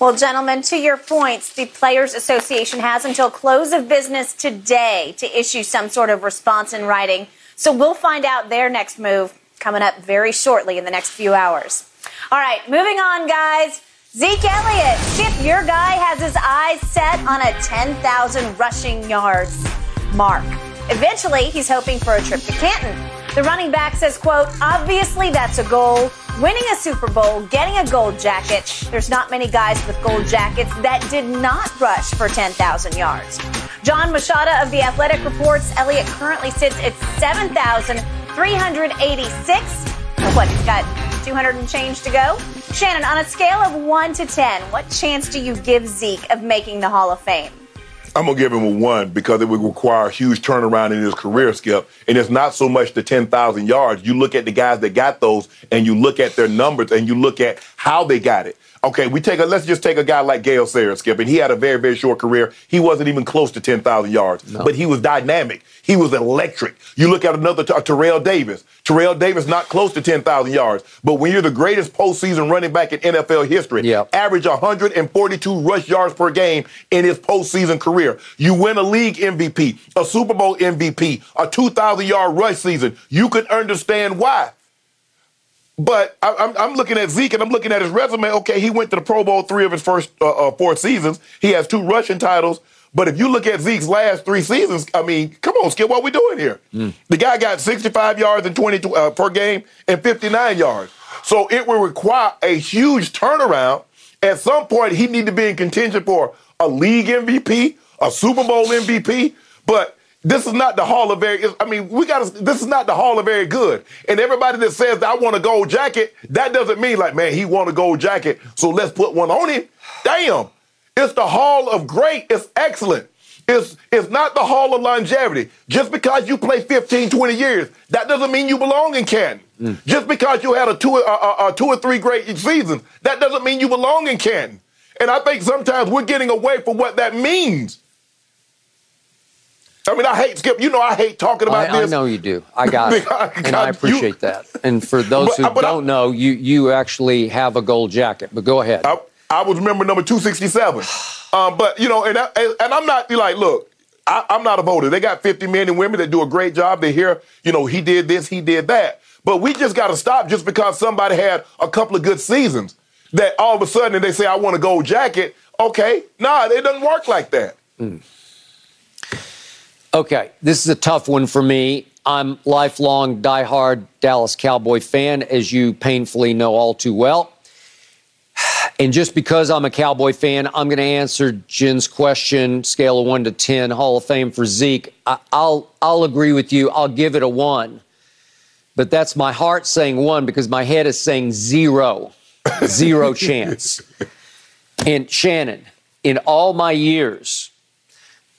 Well, gentlemen, to your points, the Players Association has until close of business today to issue some sort of response in writing. So we'll find out their next move coming up very shortly in the next few hours. All right, moving on, guys. Zeke Elliott, Skip, your guy has his eyes set on a 10,000 rushing yards mark. Eventually, he's hoping for a trip to Canton. The running back says, quote, obviously that's a goal. Winning a Super Bowl, getting a gold jacket. There's not many guys with gold jackets that did not rush for 10,000 yards. Jon Machota of The Athletic reports Elliott currently sits at 7,386. What, he's got 200 and change to go? Shannon, on a scale of 1 to 10, what chance do you give Zeke of making the Hall of Fame? I'm gonna give him a one because it would require a huge turnaround in his career, Skip. And it's not so much the 10,000 yards. You look at the guys that got those, and you look at their numbers, and you look at how they got it. Okay, we take a let's just take a guy like Gale Sayers, Skip, and he had a very very short career. He wasn't even close to 10,000 yards, no. but he was dynamic. He was electric. You look at another uh, Terrell Davis. Terrell Davis not close to 10,000 yards, but when you're the greatest postseason running back in NFL history, yep. average 142 rush yards per game in his postseason career. You win a league MVP, a Super Bowl MVP, a 2,000 yard rush season. You could understand why. But I, am I'm looking at Zeke and I'm looking at his resume. Okay, he went to the Pro Bowl three of his first uh, uh, four seasons. He has two rushing titles. But if you look at Zeke's last three seasons, I mean, come on, Skip, what we doing here? Mm. The guy got 65 yards and 20 uh, per game and 59 yards. So it will require a huge turnaround. At some point, he need to be in contention for a league MVP, a Super Bowl MVP. But this is not the Hall of Very. I mean, we got. This is not the Hall of Very Good. And everybody that says that I want a gold jacket, that doesn't mean like, man, he want a gold jacket, so let's put one on him. Damn, it's the Hall of Great. It's excellent. It's, it's not the Hall of Longevity. Just because you play 15, 20 years, that doesn't mean you belong in Canton. Mm. Just because you had a two, a, a two or three great seasons, that doesn't mean you belong in Canton. And I think sometimes we're getting away from what that means. I mean, I hate Skip. You know, I hate talking about I, this. I know you do. I got it, and I appreciate you, that. And for those who don't I, know, you you actually have a gold jacket. But go ahead. I, I was member number two sixty seven. Um, but you know, and and I'm not like, look, I, am not a voter. They got 50 men and women that do a great job. They hear, you know, he did this, he did that. But we just got to stop just because somebody had a couple of good seasons. That all of a sudden they say, I want a gold jacket. Okay, nah, it doesn't work like that. Mm. Okay, this is a tough one for me. I'm lifelong diehard Dallas Cowboy fan, as you painfully know all too well. And just because I'm a Cowboy fan, I'm going to answer Jen's question, scale of one to ten, Hall of Fame for Zeke. I, will I'll agree with you. I'll give it a one, but that's my heart saying one because my head is saying zero, zero chance. And Shannon, in all my years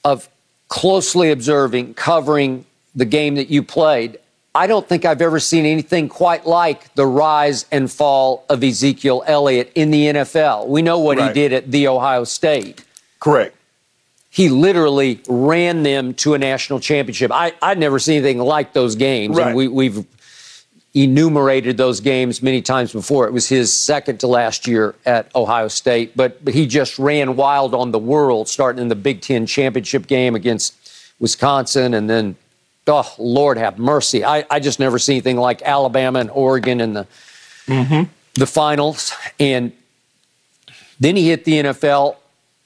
of closely observing, covering the game that you played, I don't think I've ever seen anything quite like the rise and fall of Ezekiel Elliott in the NFL. We know what right. he did at The Ohio State. Correct. He literally ran them to a national championship. I, I'd never seen anything like those games. Right. And we, we've enumerated those games many times before. It was his second to last year at Ohio State, but, but he just ran wild on the world, starting in the Big Ten championship game against Wisconsin, and then, oh, Lord have mercy. I, I just never see anything like Alabama and Oregon in the, mm-hmm. the finals. And then he hit the NFL,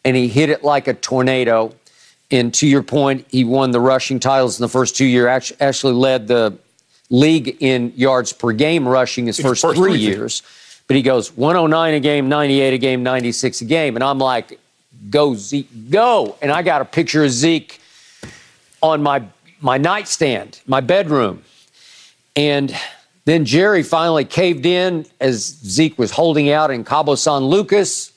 and he hit it like a tornado. And to your point, he won the rushing titles in the first two years, actually led the league in yards per game rushing his first, first three years. But he goes 109 a game, 98 a game, 96 a game. And I'm like, go, Zeke, go. And I got a picture of Zeke on my, my nightstand, my bedroom. And then Jerry finally caved in as Zeke was holding out in Cabo San Lucas,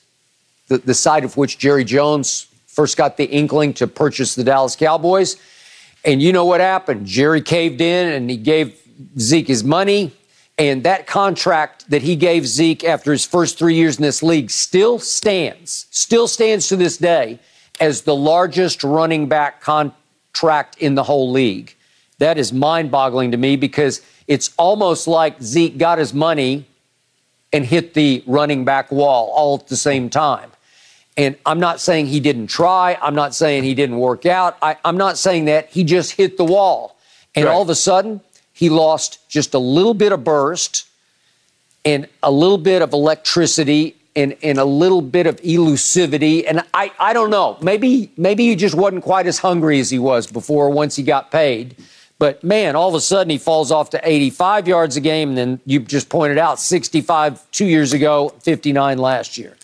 the, the site of which Jerry Jones first got the inkling to purchase the Dallas Cowboys. And you know what happened? Jerry caved in and he gave Zeke his money. And that contract that he gave Zeke after his first three years in this league still stands, still stands to this day as the largest running back contract in the whole league. That is mind boggling to me because it's almost like Zeke got his money and hit the running back wall all at the same time. And I'm not saying he didn't try. I'm not saying he didn't work out. I, am not saying that. He just hit the wall. And right. all of a sudden, he lost just a little bit of burst and a little bit of electricity and, and a little bit of elusivity. And I, I don't know. Maybe maybe he just wasn't quite as hungry as he was before once he got paid. But man, all of a sudden he falls off to 85 yards a game. And then you just pointed out 65 two years ago, 59 last year.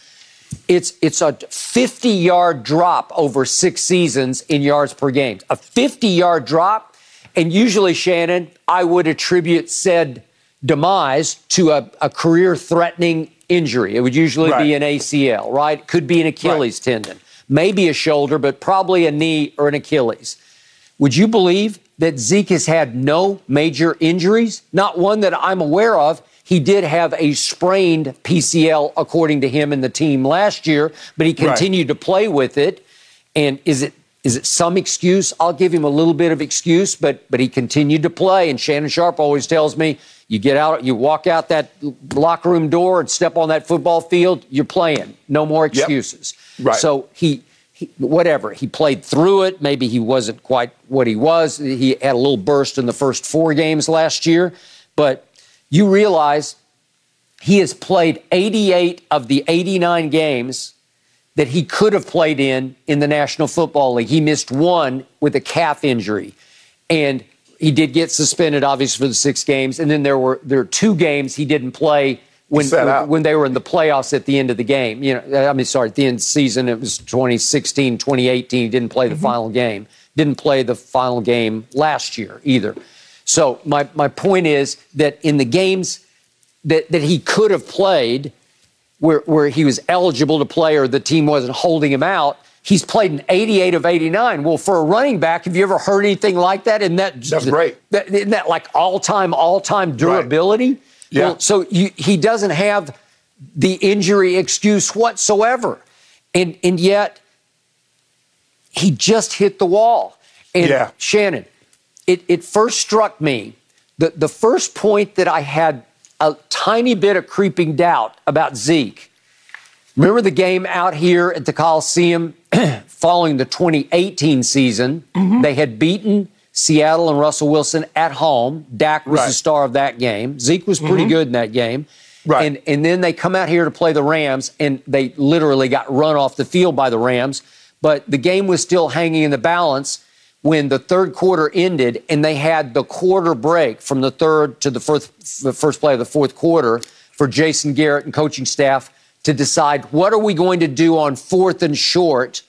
It's it's a 50 yard drop over six seasons in yards per game. A 50 yard drop, and usually Shannon, I would attribute said demise to a, a career threatening injury. It would usually right. be an ACL, right? Could be an Achilles right. tendon, maybe a shoulder, but probably a knee or an Achilles. Would you believe that Zeke has had no major injuries? Not one that I'm aware of. He did have a sprained PCL, according to him and the team last year, but he continued right. to play with it. And is it is it some excuse? I'll give him a little bit of excuse, but but he continued to play. And Shannon Sharpe always tells me, you get out, you walk out that locker room door and step on that football field, you're playing. No more excuses. Yep. Right. So he, he, whatever, he played through it. Maybe he wasn't quite what he was. He had a little burst in the first four games last year, but you realize he has played 88 of the 89 games that he could have played in in the National Football League. He missed one with a calf injury. And he did get suspended, obviously, for the six games. And then there were there were two games he didn't play when when, they were in the playoffs at the end of the game. You know, I mean, sorry, at the end of the season, it was 2016, 2018. He didn't play the mm-hmm. final game. Didn't play the final game last year either. So my, my point is that in the games that, that he could have played where, where he was eligible to play or the team wasn't holding him out, he's played in 88 of 89. Well, for a running back, have you ever heard anything like that? And that, That's great. That, isn't that like all time, all time durability? Right. Yeah. Well, so you, he doesn't have the injury excuse whatsoever. And, and yet, he just hit the wall. And yeah. Shannon, it, it first struck me the, the first point that I had a tiny bit of creeping doubt about Zeke. Remember the game out here at the Coliseum following the 2018 season? Mm-hmm. They had beaten Seattle and Russell Wilson at home. Dak was right. the star of that game. Zeke was pretty mm-hmm. good in that game. Right. And, and then they come out here to play the Rams, and they literally got run off the field by the Rams. But the game was still hanging in the balance when the third quarter ended and they had the quarter break from the third to the first, the first play of the fourth quarter for Jason Garrett and coaching staff to decide what are we going to do on fourth and short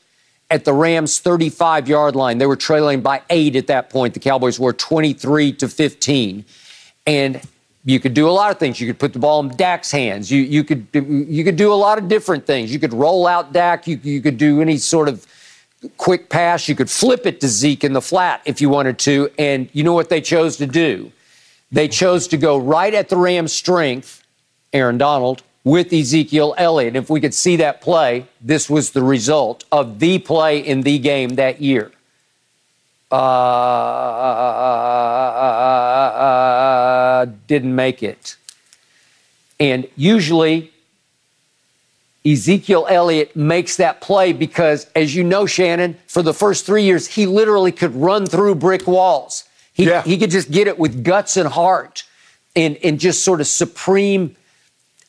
at the Rams 35 yard line. They were trailing by eight at that point. The Cowboys were 23 to 15. And you could do a lot of things. You could put the ball in Dak's hands. You, you could you could do a lot of different things. You could roll out Dak. You, you could do any sort of quick pass. You could flip it to Zeke in the flat if you wanted to. And you know what they chose to do? They chose to go right at the Rams' strength, Aaron Donald, with Ezekiel Elliott. If we could see that play, this was the result of the play in the game that year. Uh, didn't make it. And usually Ezekiel Elliott makes that play because, as you know, Shannon, for the first three years, he literally could run through brick walls. He, yeah. he could just get it with guts and heart and, and just sort of supreme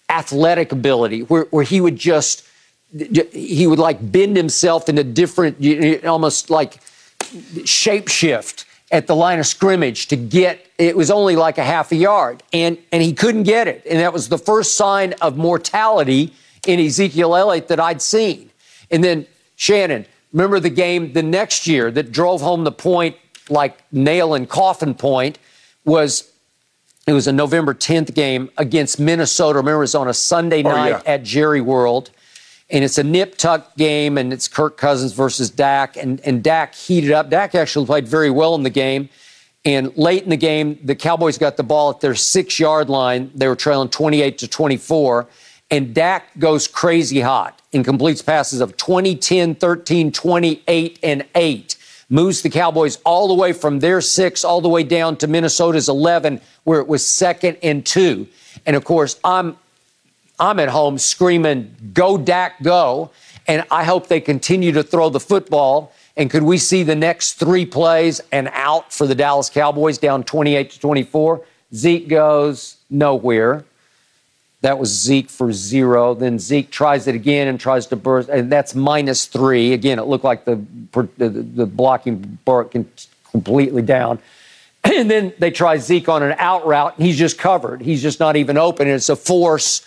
athletic ability where, where he would just, he would like bend himself in a different, almost like shapeshift at the line of scrimmage to get it was only like a half a yard and and he couldn't get it and that was the first sign of mortality in Ezekiel Elliott that I'd seen. And then Shannon, remember the game the next year that drove home the point like nail and coffin point was it was a November 10th game against Minnesota. Remember, it was on a Sunday night oh, yeah. at Jerry World. And it's a nip tuck game, and it's Kirk Cousins versus Dak. And, and Dak heated up. Dak actually played very well in the game. And late in the game, the Cowboys got the ball at their six yard line. They were trailing 28 to 24 and Dak goes crazy hot and completes passes of 20, 10, 13, 28, and 8. Moves the Cowboys all the way from their six all the way down to Minnesota's 11, where it was second and two. And of course, I'm I'm at home screaming, "Go Dak, go!" And I hope they continue to throw the football. And could we see the next three plays and out for the Dallas Cowboys down 28 to 24? Zeke goes nowhere. That was Zeke for zero. Then Zeke tries it again and tries to burst, and that's minus three. Again, it looked like the the, the blocking broke completely down. And then they try Zeke on an out route, and he's just covered. He's just not even open. And it's a force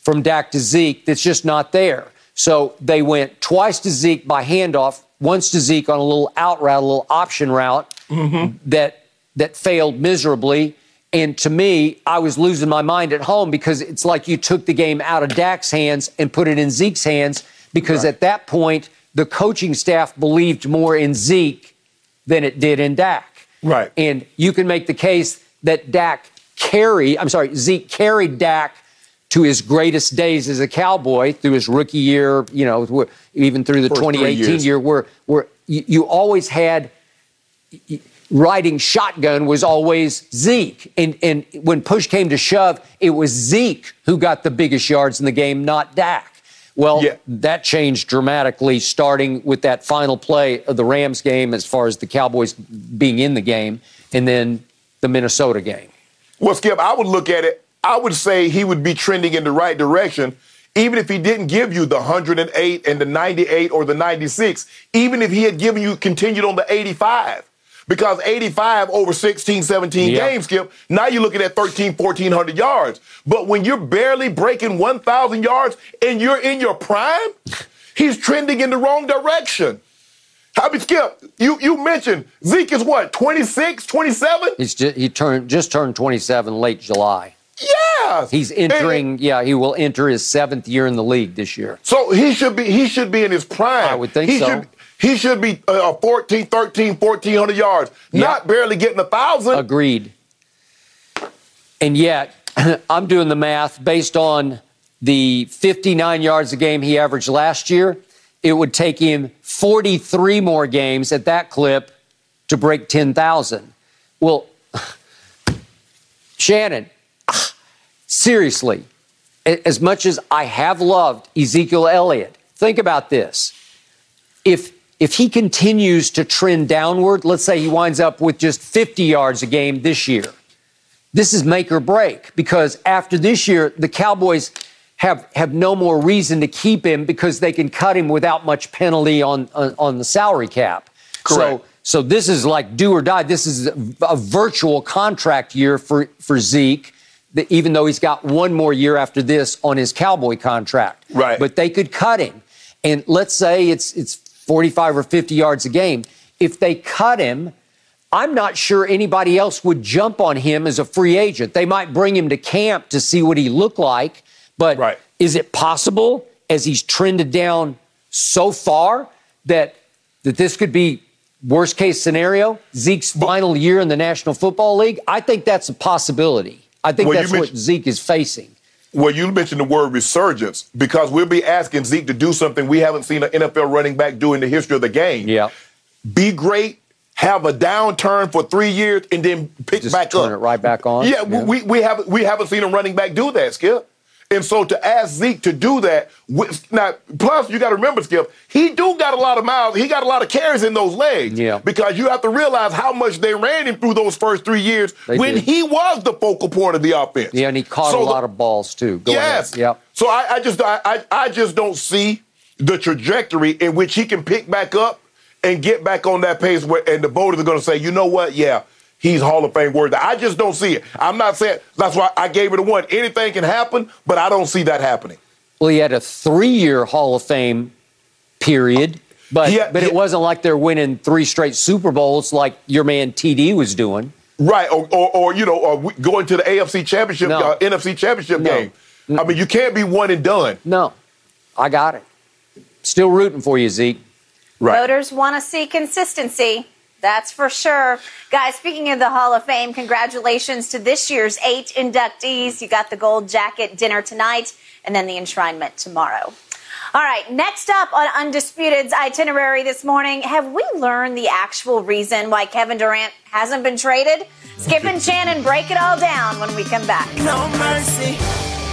from Dak to Zeke that's just not there. So they went twice to Zeke by handoff, once to Zeke on a little out route, a little option route mm-hmm. that that failed miserably. And to me, I was losing my mind at home because it's like you took the game out of Dak's hands and put it in Zeke's hands because right. at that point, the coaching staff believed more in Zeke than it did in Dak. Right. And you can make the case that Dak carried, I'm sorry, Zeke carried Dak to his greatest days as a Cowboy through his rookie year, you know, even through the 2018 year, where, where you, you always had riding shotgun was always Zeke. And, and when push came to shove, it was Zeke who got the biggest yards in the game, not Dak. Well, yeah. that changed dramatically starting with that final play of the Rams game as far as the Cowboys being in the game, and then the Minnesota game. Well, Skip, I would look at it, I would say he would be trending in the right direction. Even if he didn't give you the 108 and the 98 or the 96, even if he had given you continued on the 85, because 85 over 16, 17 games, Skip, now you're looking at 13, 1400 yards. But when you're barely breaking 1,000 yards and you're in your prime, he's trending in the wrong direction. I mean, Skip, you, you mentioned Zeke is what, 26, 27? He's just, he turned, just turned 27 late July. Yeah, He's entering, and, yeah, he will enter his seventh year in the league this year. So he should be he should be in his prime. I would think he so. Should, he should be uh, 14, 13, 1400 yards, not barely getting a thousand. Agreed. And yet, I'm doing the math based on the 59 yards a game he averaged last year. It would take him 43 more games at that clip to break 10,000. Well, Shannon, seriously, as much as I have loved Ezekiel Elliott, think about this. If if he continues to trend downward, let's say he winds up with just 50 yards a game this year, this is make or break because after this year, the Cowboys have, have no more reason to keep him because they can cut him without much penalty on, on, on the salary cap. Correct. So, so this is like do or die. This is a, a virtual contract year for, for Zeke, even though he's got one more year after this on his Cowboy contract. Right. But they could cut him. And let's say it's, it's 45 or 50 yards a game. If they cut him, I'm not sure anybody else would jump on him as a free agent. They might bring him to camp to see what he looked like, but right. is it possible as he's trended down so far that that this could be worst case scenario, Zeke's final year in the National Football League? I think that's a possibility. I think well, that's what Zeke is facing. Well, you mentioned the word resurgence because we'll be asking Zeke to do something we haven't seen an NFL running back do in the history of the game. Yeah. Be great, have a downturn for three years, and then pick Just back turn up. it right back on. Yeah, yeah, we we haven't we haven't seen a running back do that, Skip. And so to ask Zeke to do that, now plus you got to remember, Skip, he do got a lot of miles. He got a lot of carries in those legs. Yeah. Because you have to realize how much they ran him through those first three years They when did. he was the focal point of the offense. Yeah, and he caught So a the- lot of balls too. Go yes. ahead. Yep. So I, I just I, I I just don't see the trajectory in which he can pick back up and get back on that pace where and the voters are going to say, you know what, yeah. He's Hall of Fame worthy. I just don't see it. I'm not saying that's why I gave it a one. Anything can happen, but I don't see that happening. Well, he had a three-year Hall of Fame period, but He had- but he- it wasn't like they're winning three straight Super Bowls like your man TD was doing. Right, or, or, or you know, or going to the AFC Championship, No. uh, NFC Championship No. game. I mean, you can't be one and done. No, I got it. Still rooting for you, Zeke. Right. Voters want to see consistency. That's for sure. Guys, speaking of the Hall of Fame, congratulations to this year's eight inductees. You got the gold jacket dinner tonight and then the enshrinement tomorrow. All right, next up on Undisputed's itinerary this morning, have we learned the actual reason why Kevin Durant hasn't been traded? Skip and Shannon break it all down when we come back. No mercy.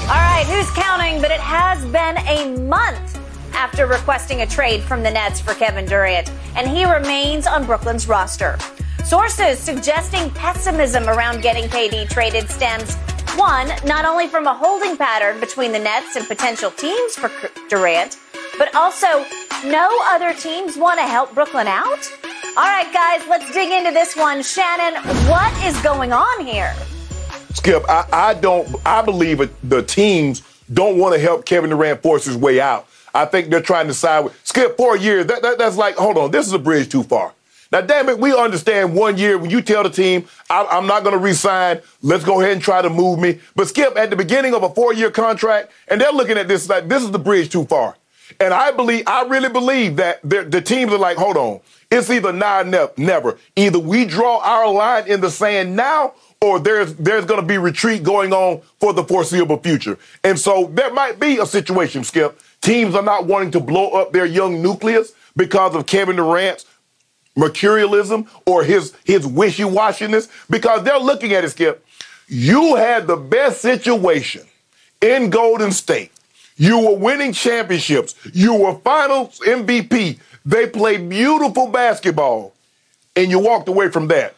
All right, who's counting? But it has been a month after requesting a trade from the Nets for Kevin Durant, and he remains on Brooklyn's roster. Sources suggesting pessimism around getting KD traded stems, one, not only from a holding pattern between the Nets and potential teams for Durant, but also no other teams want to help Brooklyn out? All right, guys, let's dig into this one. Shannon, what is going on here? Skip, I, I don't, I believe the teams don't want to help Kevin Durant force his way out. I think they're trying to side with Skip four years. That, that, that's like, hold on, this is a bridge too far. Now, damn it, we understand one year when you tell the team, I, am not going to resign, let's go ahead and try to move me. But Skip, at the beginning of a four year contract, and they're looking at this like this is the bridge too far. And I believe, I really believe that the teams are like, hold on, it's either now or never. Either we draw our line in the sand now, or there's there's going to be retreat going on for the foreseeable future. And so there might be a situation, Skip. Teams are not wanting to blow up their young nucleus because of Kevin Durant's mercurialism or his his wishy-washiness because they're looking at it, Skip. You had the best situation in Golden State. You were winning championships. You were finals MVP. They played beautiful basketball, and you walked away from that.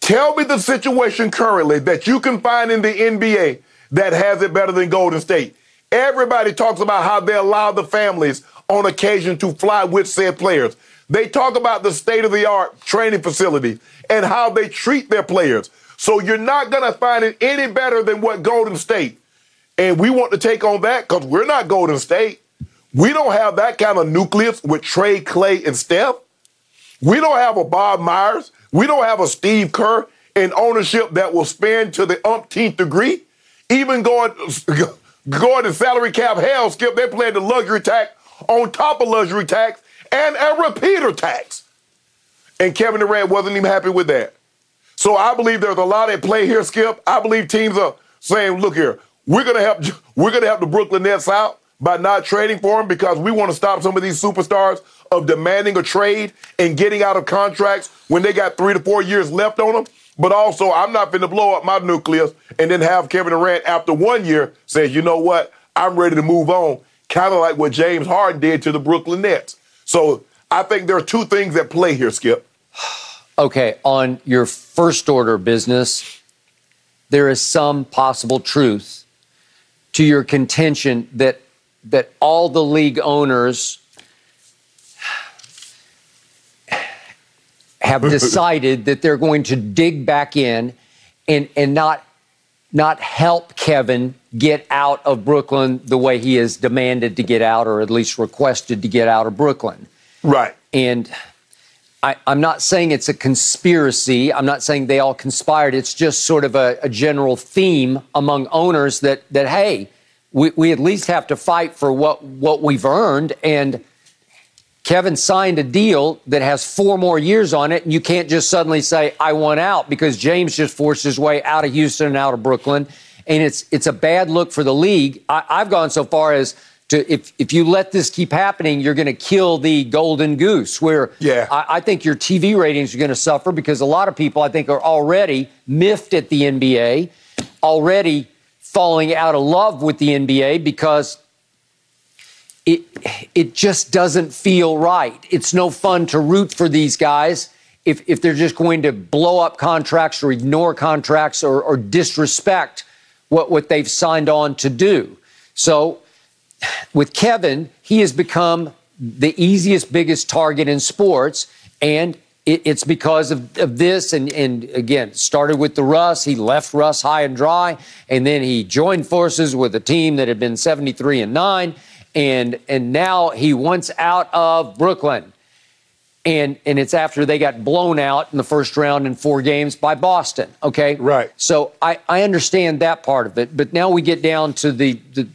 Tell me the situation currently that you can find in the NBA that has it better than Golden State. Everybody talks about how they allow the families on occasion to fly with said players. They talk about the state of the art training facility and how they treat their players. So you're not going to find it any better than what Golden State. And we want to take on that because we're not Golden State. We don't have that kind of nucleus with Trey, Clay, and Steph. We don't have a Bob Myers. We don't have a Steve Kerr in ownership that will spend to the umpteenth degree. Even going, to salary cap hell, Skip, they playing the luxury tax on top of luxury tax and a repeater tax. And Kevin Durant wasn't even happy with that. So I believe there's a lot at play here, Skip. I believe teams are saying, look here, we're gonna help we're gonna help the Brooklyn Nets out by not trading for him because we want to stop some of these superstars of demanding a trade and getting out of contracts when they got three to four years left on them. But also, I'm not going to blow up my nucleus and then have Kevin Durant after one year say, you know what, I'm ready to move on. Kind of like what James Harden did to the Brooklyn Nets. So I think there are two things at play here, Skip. Okay, on your first order business, there is some possible truth to your contention that that all the league owners have decided that they're going to dig back in and and not not help Kevin get out of Brooklyn the way he has demanded to get out, or at least requested to get out of Brooklyn. Right. And I, am not saying it's a conspiracy. I'm not saying they all conspired. It's just sort of a, a general theme among owners that that hey, we, we at least have to fight for what what we've earned and. Kevin signed a deal that has four more years on it, and you can't just suddenly say, I want out because James just forced his way out of Houston and out of Brooklyn. And it's it's a bad look for the league. I, I've gone so far as to if if you let this keep happening, you're going to kill the golden goose. Where yeah. I, I think your TV ratings are going to suffer because a lot of people I think are already miffed at the NBA, already falling out of love with the NBA because it it just doesn't feel right. It's no fun to root for these guys if if they're just going to blow up contracts or ignore contracts or, or disrespect what what they've signed on to do. So with Kevin, he has become the easiest, biggest target in sports, and it, it's because of, of this. And, and again, started with the Russ. He left Russ high and dry, and then he joined forces with a team that had been 73 and nine and and now he wants out of Brooklyn. And and it's after they got blown out in the first round in four games by Boston. Okay, right. So I I understand that part of it, but now we get down to the the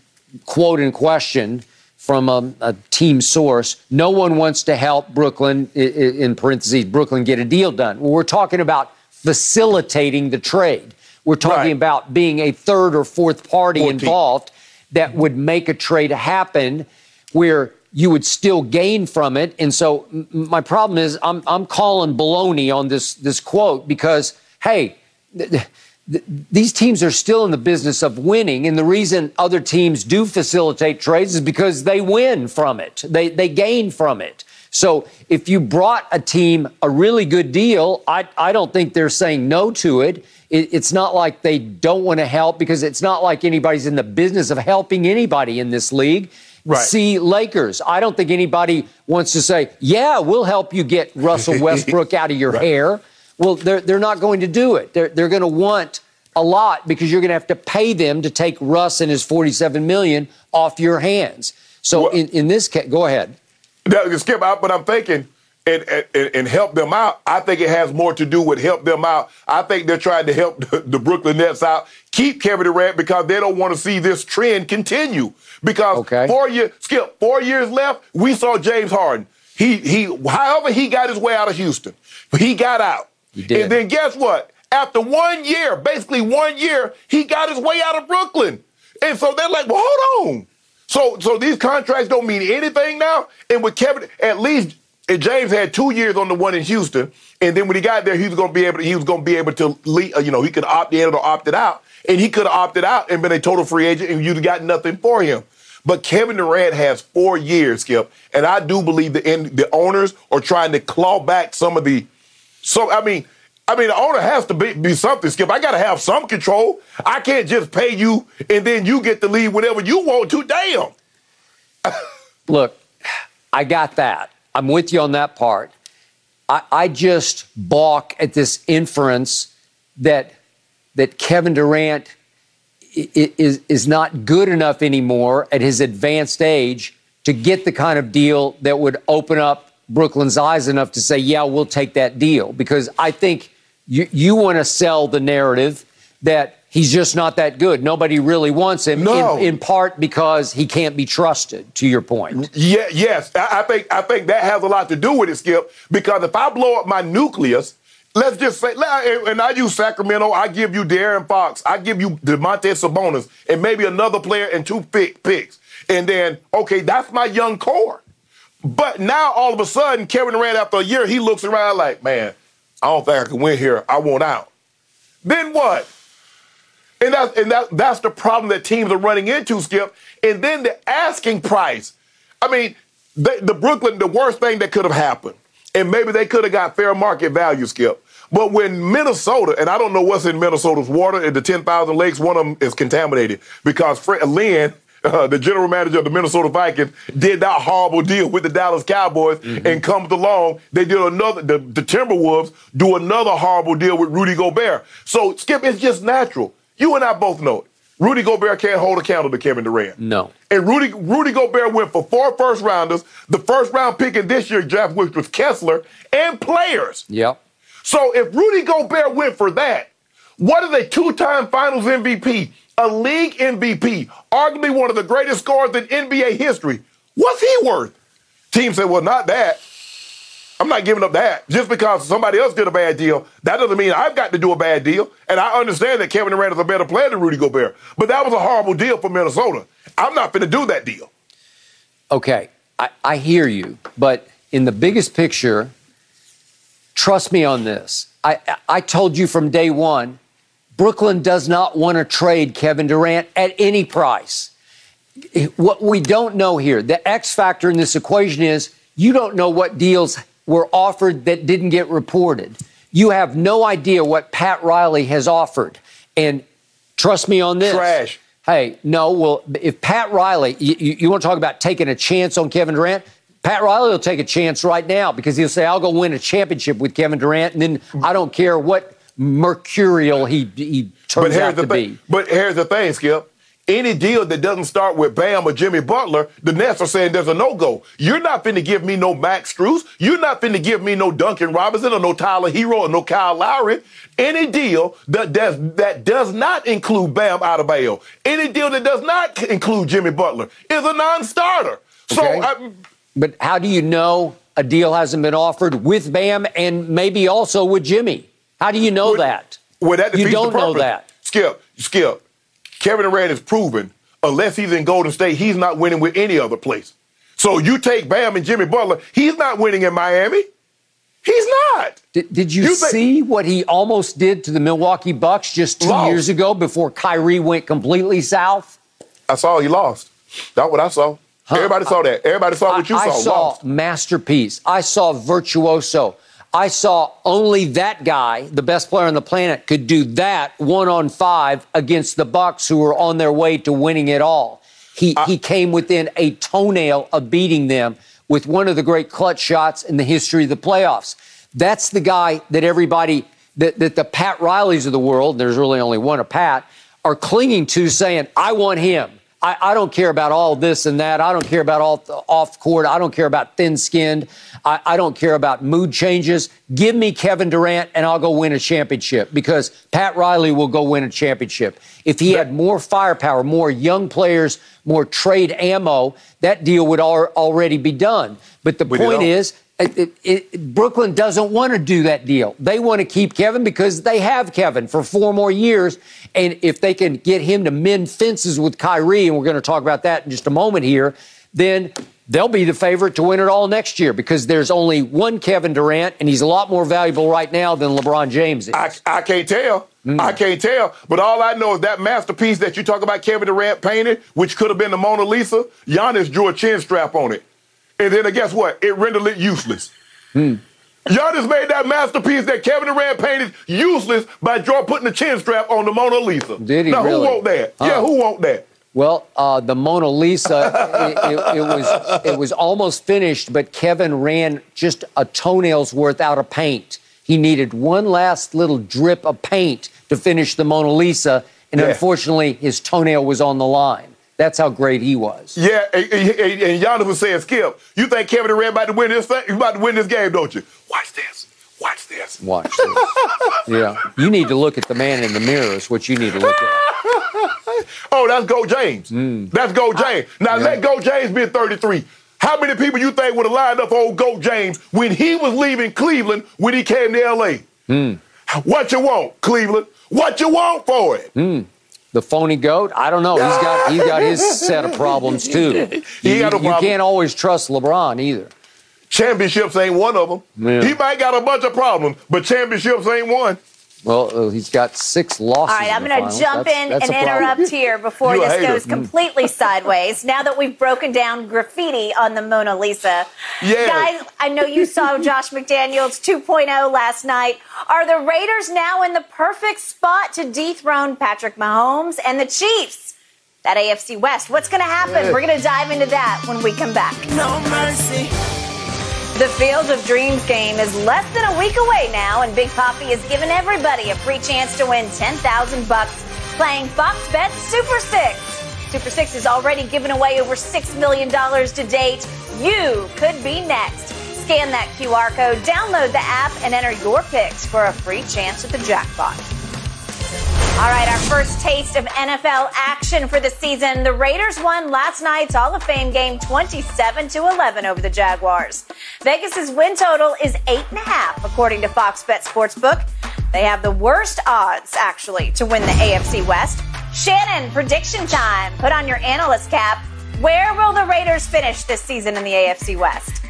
quote in question from a, a team source. No one wants to help Brooklyn in parentheses Brooklyn get a deal done. Well, we're talking about facilitating the trade. We're talking right. about being a third or fourth party 14. involved that would make a trade happen where you would still gain from it. And so my problem is I'm, I'm calling baloney on this, this quote because, hey, th- th- these teams are still in the business of winning, and the reason other teams do facilitate trades is because they win from it. They they gain from it. So if you brought a team a really good deal, I I don't think they're saying no to it. It it's not like they don't want to help because it's not like anybody's in the business of helping anybody in this league. Right. See Lakers. I don't think anybody wants to say, "Yeah, we'll help you get Russell Westbrook out of your Right. hair." Well, they're they're not going to do it. They're they're going to want a lot because you're going to have to pay them to take Russ and his 47 million off your hands. So Well- in in this case, go ahead. Skip out, but I'm thinking and, and and help them out. I think it has more to do with help them out. I think they're trying to help the, the Brooklyn Nets out, keep Kevin Durant because they don't want to see this trend continue. Because Okay. four years, skip four years left, we saw James Harden. He he, however he got his way out of Houston, he got out. He did. And then guess what? After one year, basically one year, he got his way out of Brooklyn. And so they're like, well, hold on. So so these contracts don't mean anything now. And with Kevin, at least and James had two years on the one in Houston, and then when he got there, he was going to be able to, he was going to be able to leave, uh, you know he could opt in or opt it out, and he could have opted out and been a total free agent, and you'd have got nothing for him. But Kevin Durant has four years, Skip, and I do believe the in, the owners are trying to claw back some of the. So I mean, I mean, the owner has to be, be something, Skip. I got to have some control. I can't just pay you and then you get to leave whenever you want to. Damn. Look, I got that. I'm with you on that part. I, I just balk at this inference that that Kevin Durant is is not good enough anymore at his advanced age to get the kind of deal that would open up Brooklyn's eyes enough to say, "Yeah, we'll take that deal." Because I think you you want to sell the narrative that he's just not that good. Nobody really wants him. No. In, in part because he can't be trusted. To your point. Yeah, yes, I, I think I think that has a lot to do with it, Skip. Because if I blow up my nucleus, let's just say, and I use Sacramento, I give you De'Aaron Fox, I give you Domantas Sabonis, and maybe another player and two pick, picks, and then okay, that's my young core. But now all of a sudden, Kevin Durant, after a year, he looks around like, man, I don't think I can win here. I want out. Then what? And that's and that that's the problem that teams are running into, Skip. And then the asking price. I mean, they, the Brooklyn, the worst thing that could have happened, and maybe they could have got fair market value, Skip. But when Minnesota, and I don't know what's in Minnesota's water, in the 10,000 lakes, one of them is contaminated because Fred Lynn, uh, the general manager of the Minnesota Vikings, did that horrible deal with the Dallas Cowboys and comes along. They did another, the, the Timberwolves do another horrible deal with Rudy Gobert. So, Skip, it's just natural. You and I both know it. Rudy Gobert can't hold a candle to Kevin Durant. No. And Rudy Rudy Gobert went for four first rounders, the first round pick in this year's draft, which was Kessler, and players. Yep. So if Rudy Gobert went for that, what is a two-time Finals MVP, a league MVP, arguably one of the greatest scorers in NBA history? What's he worth? Team said, well, not that. I'm not giving up that. Just because somebody else did a bad deal, that doesn't mean I've got to do a bad deal. And I understand that Kevin Durant is a better player than Rudy Gobert. But that was a horrible deal for Minnesota. I'm not going to do that deal. Okay, I, I hear you, but in the biggest picture, trust me on this. I, I- I told you from day one, Brooklyn does not want to trade Kevin Durant at any price. What we don't know here, the X factor in this equation is you don't know what deals were offered that didn't get reported. You have no idea what Pat Riley has offered. And trust me on this. Trash. Hey, no, well, if Pat Riley, you, you, want to talk about taking a chance on Kevin Durant? Pat Riley will take a chance right now because he'll say, I'll go win a championship with Kevin Durant, and then I don't care what mercurial he, he turns But here's out the to thing. be. But here's the thing, Skip. Any deal that doesn't start with Bam or Jimmy Butler, the Nets are saying there's a no-go. You're not finna give me no Max Strus. You're not finna give me no Duncan Robinson or no Tyler Herro or no Kyle Lowry. Any deal that does that does not include Bam Adebayo, any deal that does not include Jimmy Butler is a non-starter. So Okay. I, But how do you know a deal hasn't been offered with Bam and maybe also with Jimmy? How do you know Well, that? Well, that you don't know that. Skip, Skip. Kevin Durant has proven, unless he's in Golden State, he's not winning with any other place. So you take Bam and Jimmy Butler, he's not winning in Miami. He's not. Did, did you, You think- see what he almost did to the Milwaukee Bucks just two Lost. years ago before Kyrie went completely south? I saw he lost. That's what I saw. Everybody saw that. Everybody saw what you I, saw. I saw Lost. masterpiece. I saw virtuoso. I saw only that guy, the best player on the planet, could do that one on five against the Bucks, who were on their way to winning it all. He he came within a toenail of beating them with one of the great clutch shots in the history of the playoffs. That's the guy that everybody that, that the Pat Rileys of the world, there's really only one a Pat, are clinging to, saying, "I want him." I, I don't care about all this and that. I don't care about all the off court. I don't care about thin skinned. I, I don't care about mood changes. Give me Kevin Durant and I'll go win a championship because Pat Riley will go win a championship. If he had more firepower, more young players, more trade ammo, that deal would al- already be done. But the they point is, it, it, Brooklyn doesn't want to do that deal. They want to keep Kevin because they have Kevin for four more years. And if they can get him to mend fences with Kyrie, and we're going to talk about that in just a moment here, then they'll be the favorite to win it all next year because there's only one Kevin Durant, and he's a lot more valuable right now than LeBron James is. I, I can't tell. Mm. I can't tell. But all I know is that masterpiece that you talk about Kevin Durant painted, which could have been the Mona Lisa, Giannis drew a chin strap on it. And then guess what? It rendered it useless. Hmm. just made that masterpiece that Kevin Durant painted useless by draw putting the chin strap on the Mona Lisa. Did he now, really? who want that? Huh. Yeah, who want that? Well, uh, the Mona Lisa, it, it, it was it was almost finished, but Kevin ran just a toenail's worth out of paint. He needed one last little drip of paint to finish the Mona Lisa, and Yeah. unfortunately, his toenail was on the line. That's how great he was. Yeah, and, and, and Giannis was saying, Skip, you think Kevin Durant about to win this thing? You about to win this game, don't you? Watch this. Watch this. Watch this. yeah, you need to look at the man in the mirror. Is what you need to look at. Oh, that's Go James. Hmm. That's Go James. Now let Go James be 33. How many people you think would have lined up for old Go James when he was leaving Cleveland when he came to LA? Hmm. What you want, Cleveland? What you want for it? Hmm. The phony goat. I don't know. He's got he's got his set of problems too. He you, got a you can't always trust LeBron either. Championships ain't one of them. Yeah. He might got a bunch of problems, but championships ain't one. Well, uh, he's got six losses. All right, I'm going to jump That's- in that's and interrupt here before this goes Mm. completely sideways. Now that we've broken down graffiti on the Mona Lisa. Yeah. Guys, I know you saw Josh McDaniels 2.0 last night. Are the Raiders now in the perfect spot to dethrone Patrick Mahomes and the Chiefs? That AFC West. What's going to happen? We're going to dive into that when we come back. No mercy. The Field of Dreams game is less than a week away now, and Big Poppy has given everybody a free chance to win 10,000 bucks playing Fox Bet Super Six. Super Six has already given away over $6 million to date. You could be next. Scan that QR code, download the app, and enter your picks for a free chance at the jackpot. All right, our first taste of NFL action for the season. The Raiders won last night's Hall of Fame game 27 to 11 over the Jaguars. Vegas's win total is eight and a half, according to Fox Bet Sportsbook. They have the worst odds, actually, to win the AFC West. Shannon, prediction time. Put on your analyst cap. Where will the Raiders finish this season in the AFC West?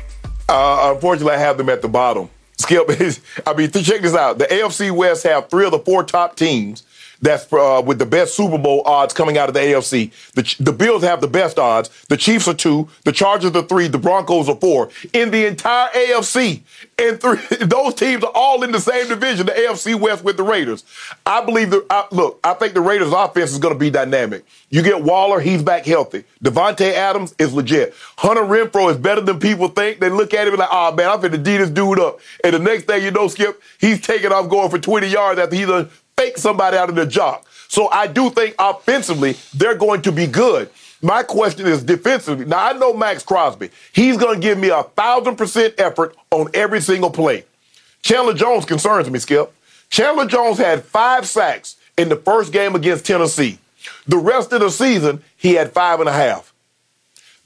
Uh, unfortunately, I have them at the bottom. Skip, I mean, check this out. The AFC West have three of the four top teams. That's uh, with the best Super Bowl odds coming out of the AFC. The, the Bills have the best odds. The Chiefs are two. The Chargers are three. The Broncos are four. In the entire AFC, and three, those teams are all in the same division, the AFC West with the Raiders. I believe that. I, look, I think the Raiders' offense is going to be dynamic. You get Waller, he's back healthy. Davante Adams is legit. Hunter Renfrow is better than people think. They look at him like, oh man, I'm finna D this dude up. And the next thing you know, Skip, he's taking off going for 20 yards after he done fake somebody out of the jock. So I do think offensively they're going to be good. My question is defensively. Now I know Maxx Crosby. He's going to give me a thousand percent effort on every single play. Chandler Jones concerns me, Skip. Chandler Jones had five sacks in the first game against Tennessee. The rest of the season, he had five and a half.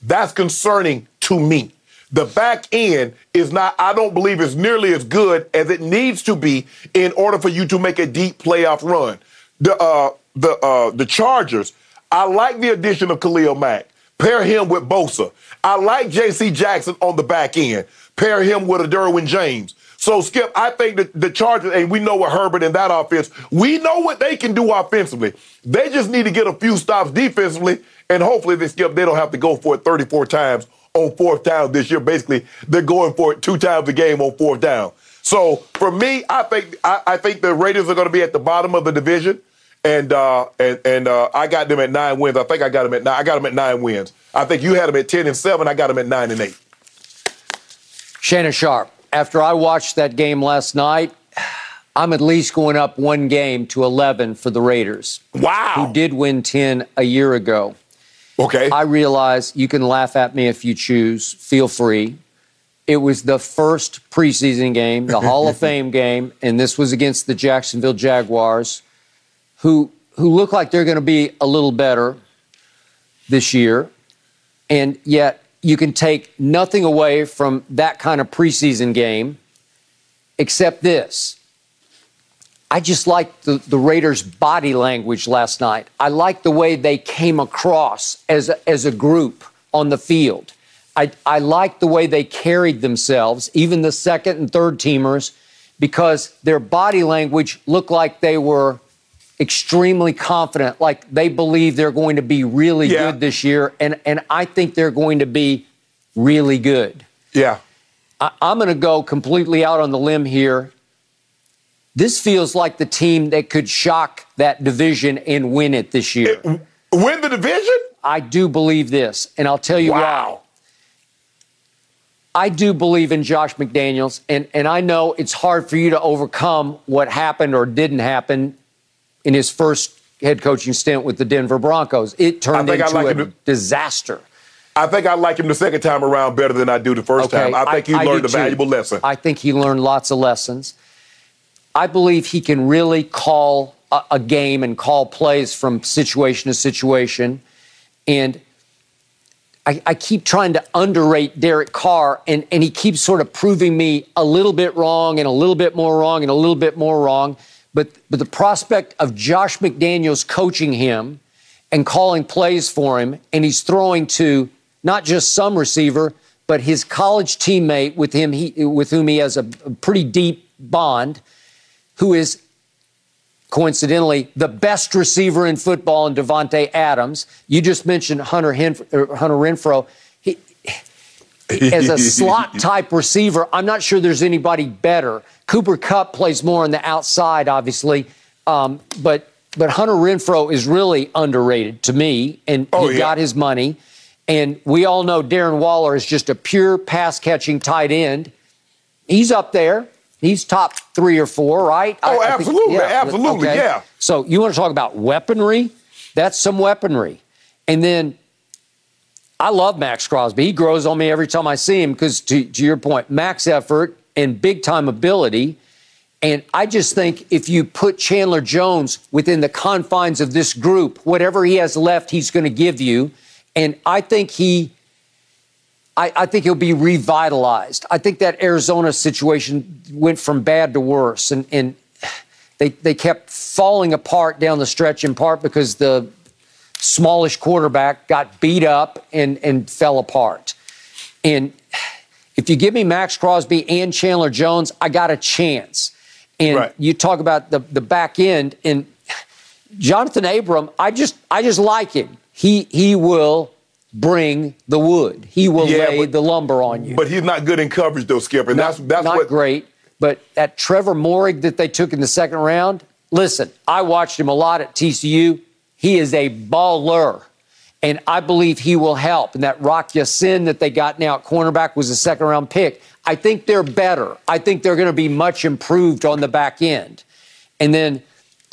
That's concerning to me. The back end is not, I don't believe, is nearly as good as it needs to be in order for you to make a deep playoff run. The uh the uh the Chargers, I like the addition of Khalil Mack. Pair him with Bosa. I like J.C. Jackson on the back end. Pair him with a Derwin James. So, Skip, I think that the Chargers, and we know what Herbert and that offense, we know what they can do offensively. They just need to get a few stops defensively, and hopefully, they skip, they don't have to go for it 34 times on fourth down this year. Basically, they're going for it two times a game on fourth down. So for me, I think I, I think the Raiders are going to be at the bottom of the division, and uh, and and uh, I got them at nine wins. I think I got them at nine. I got them at nine wins. I think you had them at ten and seven. I got them at nine and eight. Shannon Sharpe. After I watched that game last night, I'm at least going up one game to 11 for the Raiders. Wow. Who did win 10 a year ago. Okay. I realize you can laugh at me if you choose. Feel free. It was the first preseason game, the Hall of Fame game, and this was against the Jacksonville Jaguars, who who look like they're going to be a little better this year. And yet you can take nothing away from that kind of preseason game except this. I just liked the, the Raiders' body language last night. I liked the way they came across as a, as a group on the field. I, I liked the way they carried themselves, even the second and third teamers, because their body language looked like they were extremely confident, like they believe they're going to be really Yeah. good this year. And, and I think they're going to be really good. yeah. I, I'm going to go completely out on the limb here. This feels like the team that could shock that division and win it this year. Win the division? I do believe this, and I'll tell you why. Wow. I do believe in Josh McDaniels, and, and I know it's hard for you to overcome what happened or didn't happen in his first head coaching stint with the Denver Broncos. It turned into like a to- disaster. I think I like him the second time around better than I do the first time. I think he do learned a valuable lesson. I think he learned lots of lessons. I believe he can really call a, a game and call plays from situation to situation. And I, I keep trying to underrate Derek Carr, and, and he keeps sort of proving me a little bit wrong and a little bit more wrong and a little bit more wrong. But, but the prospect of Josh McDaniels coaching him and calling plays for him, and he's throwing to not just some receiver, but his college teammate with him, he, with whom he has a, a pretty deep bond, who is coincidentally the best receiver in football in Davante Adams. You just mentioned Hunter, or Hunter Renfrow. He, as a slot type receiver, I'm not sure there's anybody better. Cooper Kupp plays more on the outside, obviously, um, but but Hunter Renfrow is really underrated to me, and Oh, he yeah. got his money. And we all know Darren Waller is just a pure pass catching tight end. He's up there. He's top three or four, right? Oh, absolutely, absolutely, okay. yeah. So you want to talk about weaponry? That's some weaponry. And then I love Maxx Crosby. He grows on me every time I see him because, to, to your point, max effort and big time ability. And I just think if you put Chandler Jones within the confines of this group, whatever he has left, he's going to give you. And I think he. I, I think he'll be revitalized. I think that Arizona situation went from bad to worse, and, and they they kept falling apart down the stretch in part because the smallish quarterback got beat up and, and fell apart. And if you give me Maxx Crosby and Chandler Jones, I got a chance. And Right. you talk about the, the back end and Johnathan Abram, I just I just like him. He he will bring the wood. He will Yeah, lay but- the lumber on you. But he's not good in coverage, though, Skip. And that's that's not what. great. But that Trevon Moehrig that they took in the second round, listen, I watched him a lot at TCU. He is a baller. And I believe he will help. And that Rock Ya-Sin that they got now at cornerback was a second round pick. I think they're better. I think they're going to be much improved on the back end. And then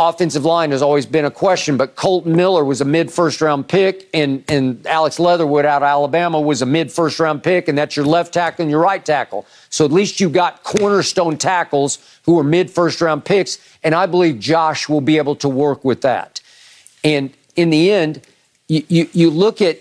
offensive line has always been a question, but Colton Miller was a mid first round pick, and, and Alex Leatherwood out of Alabama was a mid first round pick, and that's your left tackle and your right tackle. So at least you've got cornerstone tackles who are mid first round picks, and I believe Josh will be able to work with that. And in the end, you, you, you look at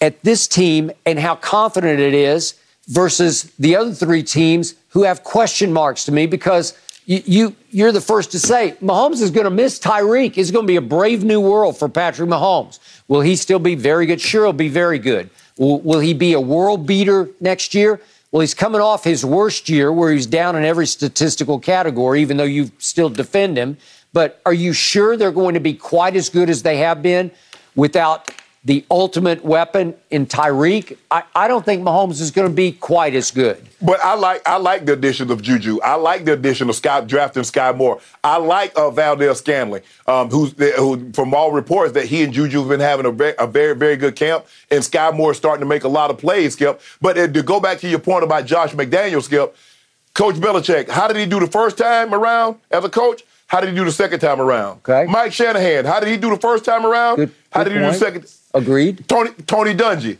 at this team and how confident it is versus the other three teams who have question marks to me because you, you you're the first to say Mahomes is going to miss Tyreek. It's going to be a brave new world for Patrick Mahomes. Will he still be very good? Sure, he'll be very good. Will, will he be a world beater next year? Well, he's coming off his worst year where he's down in every statistical category, even though you still defend him. But are you sure they're going to be quite as good as they have been without the ultimate weapon in Tyreek, I, I don't think Mahomes is going to be quite as good. But I like I like the addition of Juju. I like the addition of Scott drafting Skyy Moore. I like uh, Valdes-Scantling, um, who's who, from all reports that he and Juju have been having a very, a very very good camp, and Skyy Moore is starting to make a lot of plays, Skip. But uh, to go back to your point about Josh McDaniel, Skip, Coach Belichick, how did he do the first time around as a coach? How did he do the second time around? Okay. Mike Shanahan, how did he do the first time around? Good, how good did he point. do the second? Agreed. Tony Tony Dungy,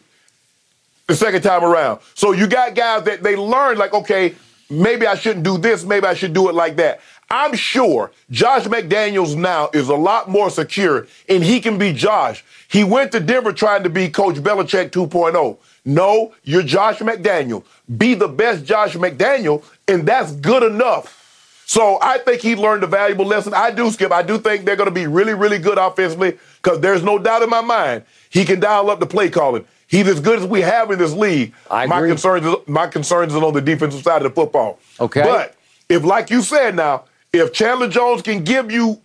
the second time around. So you got guys that they learn like, okay, maybe I shouldn't do this, maybe I should do it like that. I'm sure Josh McDaniels now is a lot more secure and he can be Josh. He went to Denver trying to be Coach Belichick 2.0. No, you're Josh McDaniel. Be the best Josh McDaniel, and that's good enough. So I think he learned a valuable lesson. I do, Skip. I do think they're going to be really, really good offensively because there's no doubt in my mind he can dial up the play calling. He's as good as we have in this league. I my agree. concerns, my concerns is on the defensive side of the football. Okay. But if, like you said, now if Chandler Jones can give you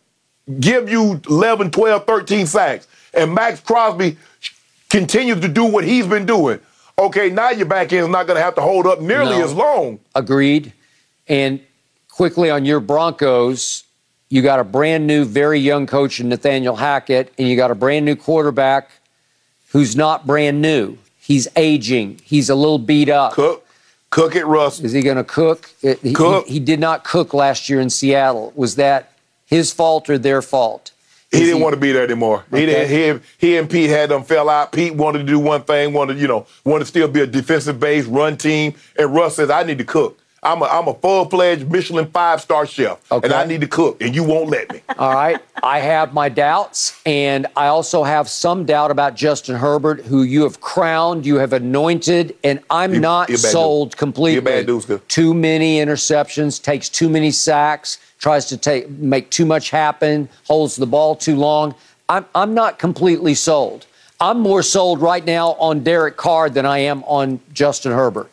give you 11, 12, 13 sacks, and Maxx Crosby continues to do what he's been doing, okay, now your back end is not going to have to hold up nearly No. as long. Agreed. And quickly on your Broncos, you got a brand new, very young coach in Nathaniel Hackett, and you got a brand new quarterback who's not brand new. He's aging. He's a little beat up. Cook, cook it, Russ. Is he going to cook? It- he, Cook. He, he did not cook last year in Seattle. Was that his fault or their fault? He didn't want to be there anymore. He didn't. He, he and Pete had them fell out. Pete wanted to do one thing, wanted you know, wanted to still be a defensive base run team. And Russ says, "I need to cook. I'm a I'm a full fledged Michelin five star chef, Okay. and I need to cook, and you won't let me." All right. I have my doubts, and I also have some doubt about Justin Herbert, who you have crowned, you have anointed, and I'm He- not sold dude. completely. He a bad dude, Too many interceptions, takes too many sacks, tries to take make too much happen, holds the ball too long. I'm I'm not completely sold. I'm more sold right now on Derek Carr than I am on Justin Herbert.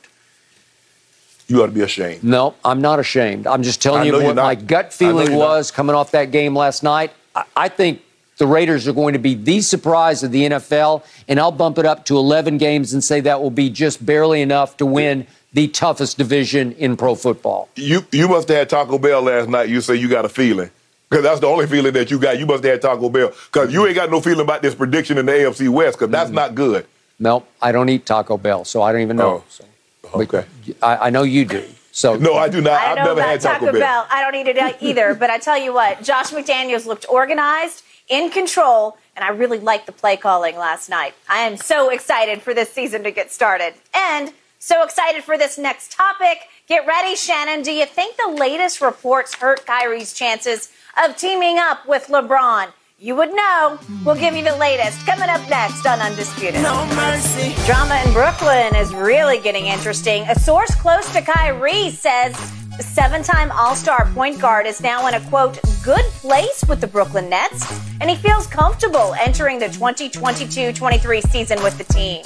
You ought to be ashamed. No, I'm not ashamed. I'm just telling I you what my gut feeling you're not. was coming off that game last night. I, I think the Raiders are going to be the surprise of the NFL, and I'll bump it up to 11 games and say that will be just barely enough to win the toughest division in pro football. You you must have had Taco Bell last night. You say you got a feeling. Because that's the only feeling that you got. You must have had Taco Bell. Because you ain't got no feeling about this prediction in the AFC West, because that's not good. No, I don't eat Taco Bell, so I don't even know. Oh, So, Okay. I, I know you do. So No, I do not. I I've never had Taco, Bell. I don't eat it either. but I tell you what, Josh McDaniels looked organized, in control, and I really liked the play calling last night. I am so excited for this season to get started. And so excited for this next topic. Get ready, Shannon. Do you think the latest reports hurt Kyrie's chances of teaming up with LeBron? You would know. We'll give you the latest coming up next on Undisputed. No mercy. Drama in Brooklyn is really getting interesting. A source close to Kyrie says the seven time All Star point guard is now in a quote, good place with the Brooklyn Nets, and he feels comfortable entering the 2022 23 season with the team.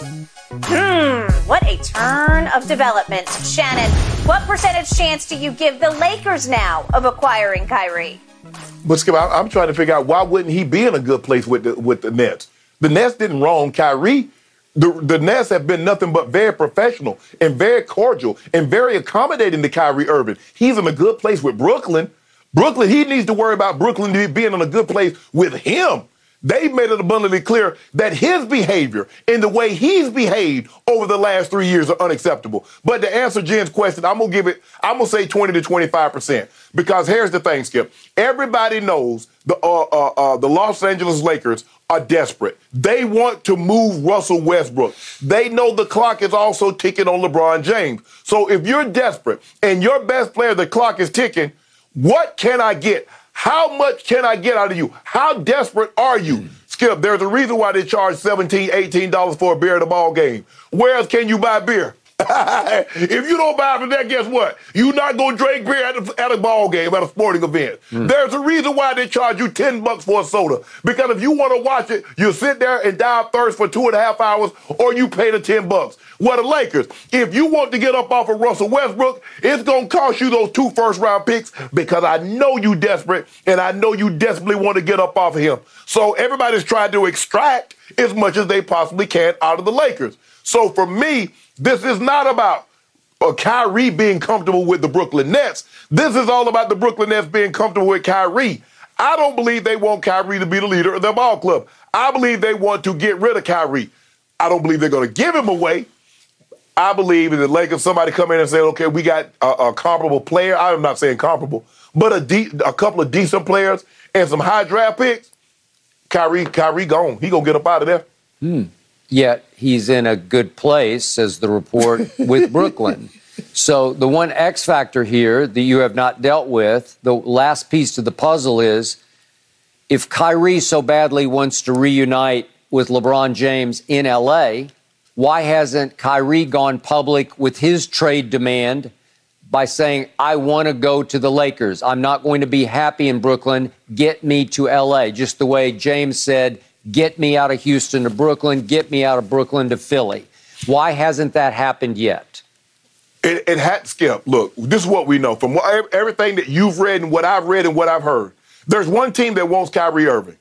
Hmm, what a turn of developments. Shannon, what percentage chance do you give the Lakers now of acquiring Kyrie? But Skip, I- I'm trying to figure out why wouldn't he be in a good place with the with the Nets? The Nets didn't wrong Kyrie. The, the Nets have been nothing but very professional and very cordial and very accommodating to Kyrie Irving. He's in a good place with Brooklyn. Brooklyn, he needs to worry about Brooklyn being in a good place with him. They've made it abundantly clear that his behavior and the way he's behaved over the last three years are unacceptable. But to answer Jen's question, I'm gonna give it, I'm gonna say 20 to 25%. Because here's the thing, Skip. Everybody knows the uh, uh, uh, the Los Angeles Lakers are desperate. They want to move Russell Westbrook. They know the clock is also ticking on LeBron James. So if you're desperate and your best player, the clock is ticking, what can I get? How much can I get out of you? How desperate are you? Mm. Skip, there's a reason why they charge $17, $18 for a beer at a ball game. Where else can you buy beer? if you don't buy from that, guess what? You're not going to drink beer at a, at a ball game, at a sporting event. Mm. There's a reason why they charge you 10 bucks for a soda. Because if you want to watch it, you sit there and die of thirst for two and a half hours, or you pay the 10 bucks. What the Lakers, if you want to get up off of Russell Westbrook, it's going to cost you those two first round picks because I know you desperate and I know you desperately want to get up off of him. So everybody's trying to extract as much as they possibly can out of the Lakers. So for me, this is not about uh, Kyrie being comfortable with the Brooklyn Nets. This is all about the Brooklyn Nets being comfortable with Kyrie. I don't believe they want Kyrie to be the leader of their ball club. I believe they want to get rid of Kyrie. I don't believe they're going to give him away. I believe in the Lakers, somebody come in and say, okay, we got a, a comparable player. I'm not saying comparable, but a, de- a couple of decent players and some high draft picks. Kyrie, Kyrie gone. He gonna get up out of there. Hmm. Yet he's in a good place, says the report, with Brooklyn. So the one X factor here that you have not dealt with, the last piece to the puzzle is if Kyrie so badly wants to reunite with LeBron James in LA, why hasn't Kyrie gone public with his trade demand by saying, I want to go to the Lakers. I'm not going to be happy in Brooklyn. Get me to LA. Just the way James said, get me out of Houston to Brooklyn, get me out of Brooklyn to Philly. Why hasn't that happened yet? It, it had Skip. Look, this is what we know from what, everything that you've read and what I've read and what I've heard. There's one team that wants Kyrie Irving.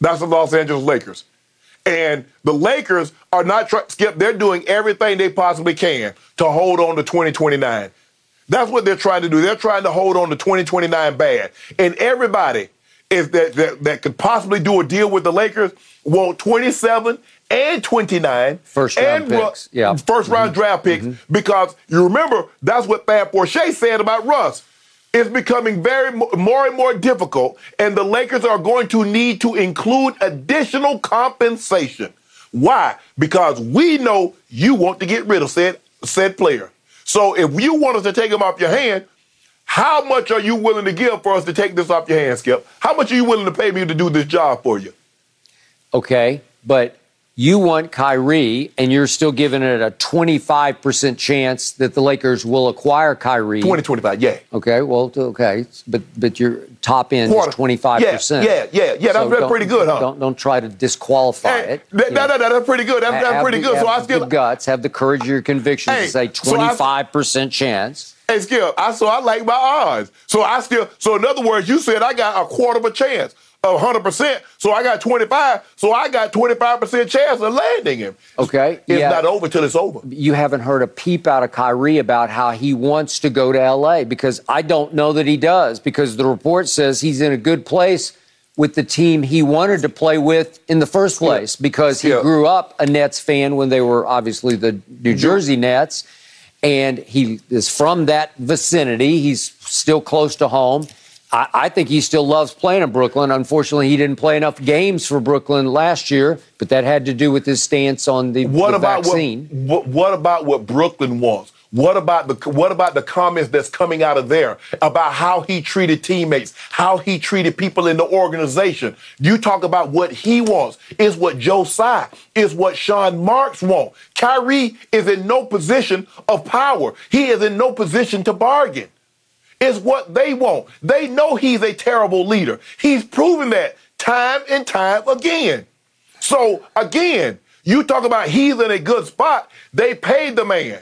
That's the Los Angeles Lakers. And the Lakers are not trying, Skip, they're doing everything they possibly can to hold on to 2029. That's what they're trying to do. They're trying to hold on to 2029 bad. And everybody is that, that, that could possibly do a deal with the Lakers want 27 and 29 first round picks. Yeah. First round mm-hmm. draft picks mm-hmm. because you remember that's what Fab Porsche said about Russ. It's becoming very more and more difficult, and the Lakers are going to need to include additional compensation. Why? Because we know you want to get rid of said said player. So if you want us to take him off your hand, how much are you willing to give for us to take this off your hands, Skip? How much are you willing to pay me to do this job for you? Okay, but you want Kyrie, and you're still giving it a 25% chance that the Lakers will acquire Kyrie. 20, 25, yeah. Okay, well, okay, but but your top end Quarter. is 25%. Yeah, yeah, yeah, yeah. That's, so pretty good, huh? Don't don't try to disqualify hey, it. That, no, no, no, that's pretty good. That's, that's pretty the, good. so I still the guts, have the courage of your convictions hey, to say 25% so I, chance. Hey, Skip, I so I like my odds. So I still so in other words, you said I got a quarter of a chance of 100%. So I got 25. So I got 25% chance of landing him. Okay. It's yeah. not over till it's over. You haven't heard a peep out of Kyrie about how he wants to go to LA because I don't know that he does because the report says he's in a good place with the team he wanted to play with in the first place because he yeah. grew up a Nets fan when they were obviously the New Jersey Nets and he is from that vicinity. He's still close to home. I, I, think he still loves playing in Brooklyn. Unfortunately, he didn't play enough games for Brooklyn last year, but that had to do with his stance on the, what the about vaccine. What, what about what Brooklyn wants? What about the what about the comments that's coming out of there about how he treated teammates, how he treated people in the organization? You talk about what he wants is what Joe Tsai, is what Sean Marks want. Kyrie is in no position of power. He is in no position to bargain is what they want. They know he's a terrible leader. He's proven that time and time again. So again, you talk about he's in a good spot. They paid the man.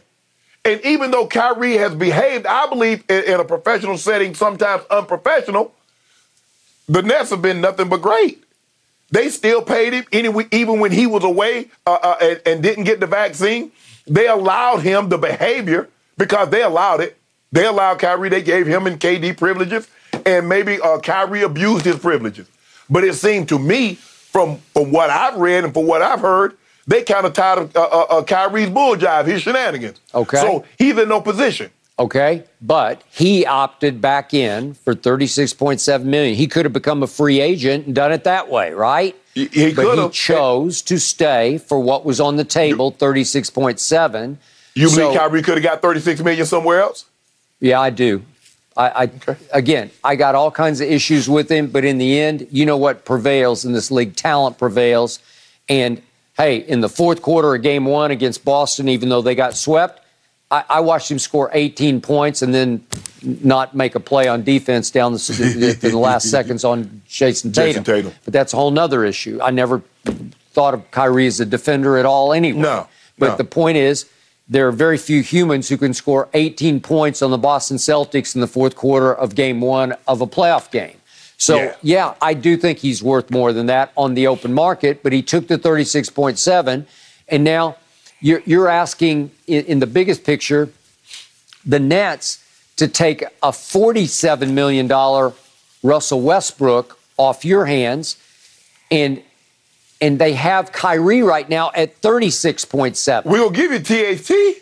And even though Kyrie has behaved, I believe, in, in a professional setting, sometimes unprofessional, the Nets have been nothing but great. They still paid him even when he was away uh, uh, and, and didn't get the vaccine. They allowed him the behavior because they allowed it. They allowed Kyrie, they gave him and KD privileges, and maybe uh, Kyrie abused his privileges. But it seemed to me, from, from what I've read and from what I've heard, they kind of tired of uh, uh, uh, Kyrie's bull jive, his shenanigans. Okay. So he's in no position. Okay, but he opted back in for 36.7 million. He could have become a free agent and done it that way, right? He, he but he chose to stay for what was on the table, 36.7. You so, believe Kyrie could have got 36 million somewhere else? Yeah, I do. I, I okay. again, I got all kinds of issues with him, but in the end, you know what prevails in this league? Talent prevails. And hey, in the fourth quarter of game one against Boston, even though they got swept, I, I watched him score 18 points and then not make a play on defense down the, in the last seconds on Jayson Tatum. Jayson Tatum. But that's a whole nother issue. I never thought of Kyrie as a defender at all anyway. No, But no. the point is, there are very few humans who can score 18 points on the Boston Celtics in the fourth quarter of game one of a playoff game. So, Yeah. yeah, I do think he's worth more than that on the open market, but he took the 36.7. And now you're, you're asking, in, in the biggest picture, the Nets to take a $47 million Russell Westbrook off your hands. And and they have Kyrie right now at 36.7. We'll give you THT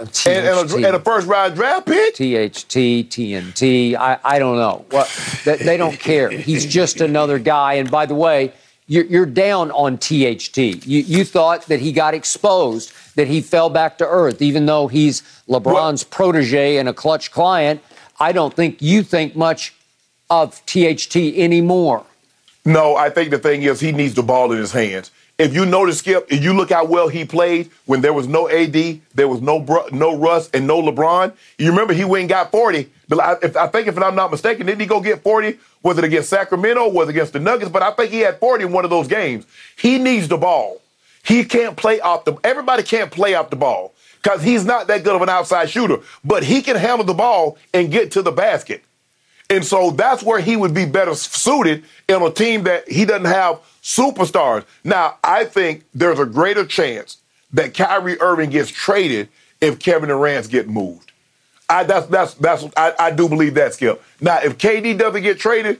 and, and, a, and a first round draft pick. THT, TNT. I, I don't know. What they, they don't care. He's just another guy. And by the way, you're, you're down on THT. You, you thought that he got exposed, that he fell back to earth, even though he's LeBron's protege and a clutch client. I don't think you think much of THT anymore. No, I think the thing is he needs the ball in his hands. If you notice, Skip, if you look how well he played when there was no AD, there was no Bru- no Russ and no LeBron. You remember he went and got 40. But I, if, I think if I'm not mistaken, didn't he go get 40? Was it against Sacramento? Was it against the Nuggets? But I think he had 40 in one of those games. He needs the ball. He can't play off the. Everybody can't play off the ball because he's not that good of an outside shooter. But he can handle the ball and get to the basket. And so that's where he would be better suited in a team that he doesn't have superstars. Now, I think there's a greater chance that Kyrie Irving gets traded if Kevin Durant get moved. I that's that's that's I, I do believe that Skip. Now, if KD doesn't get traded,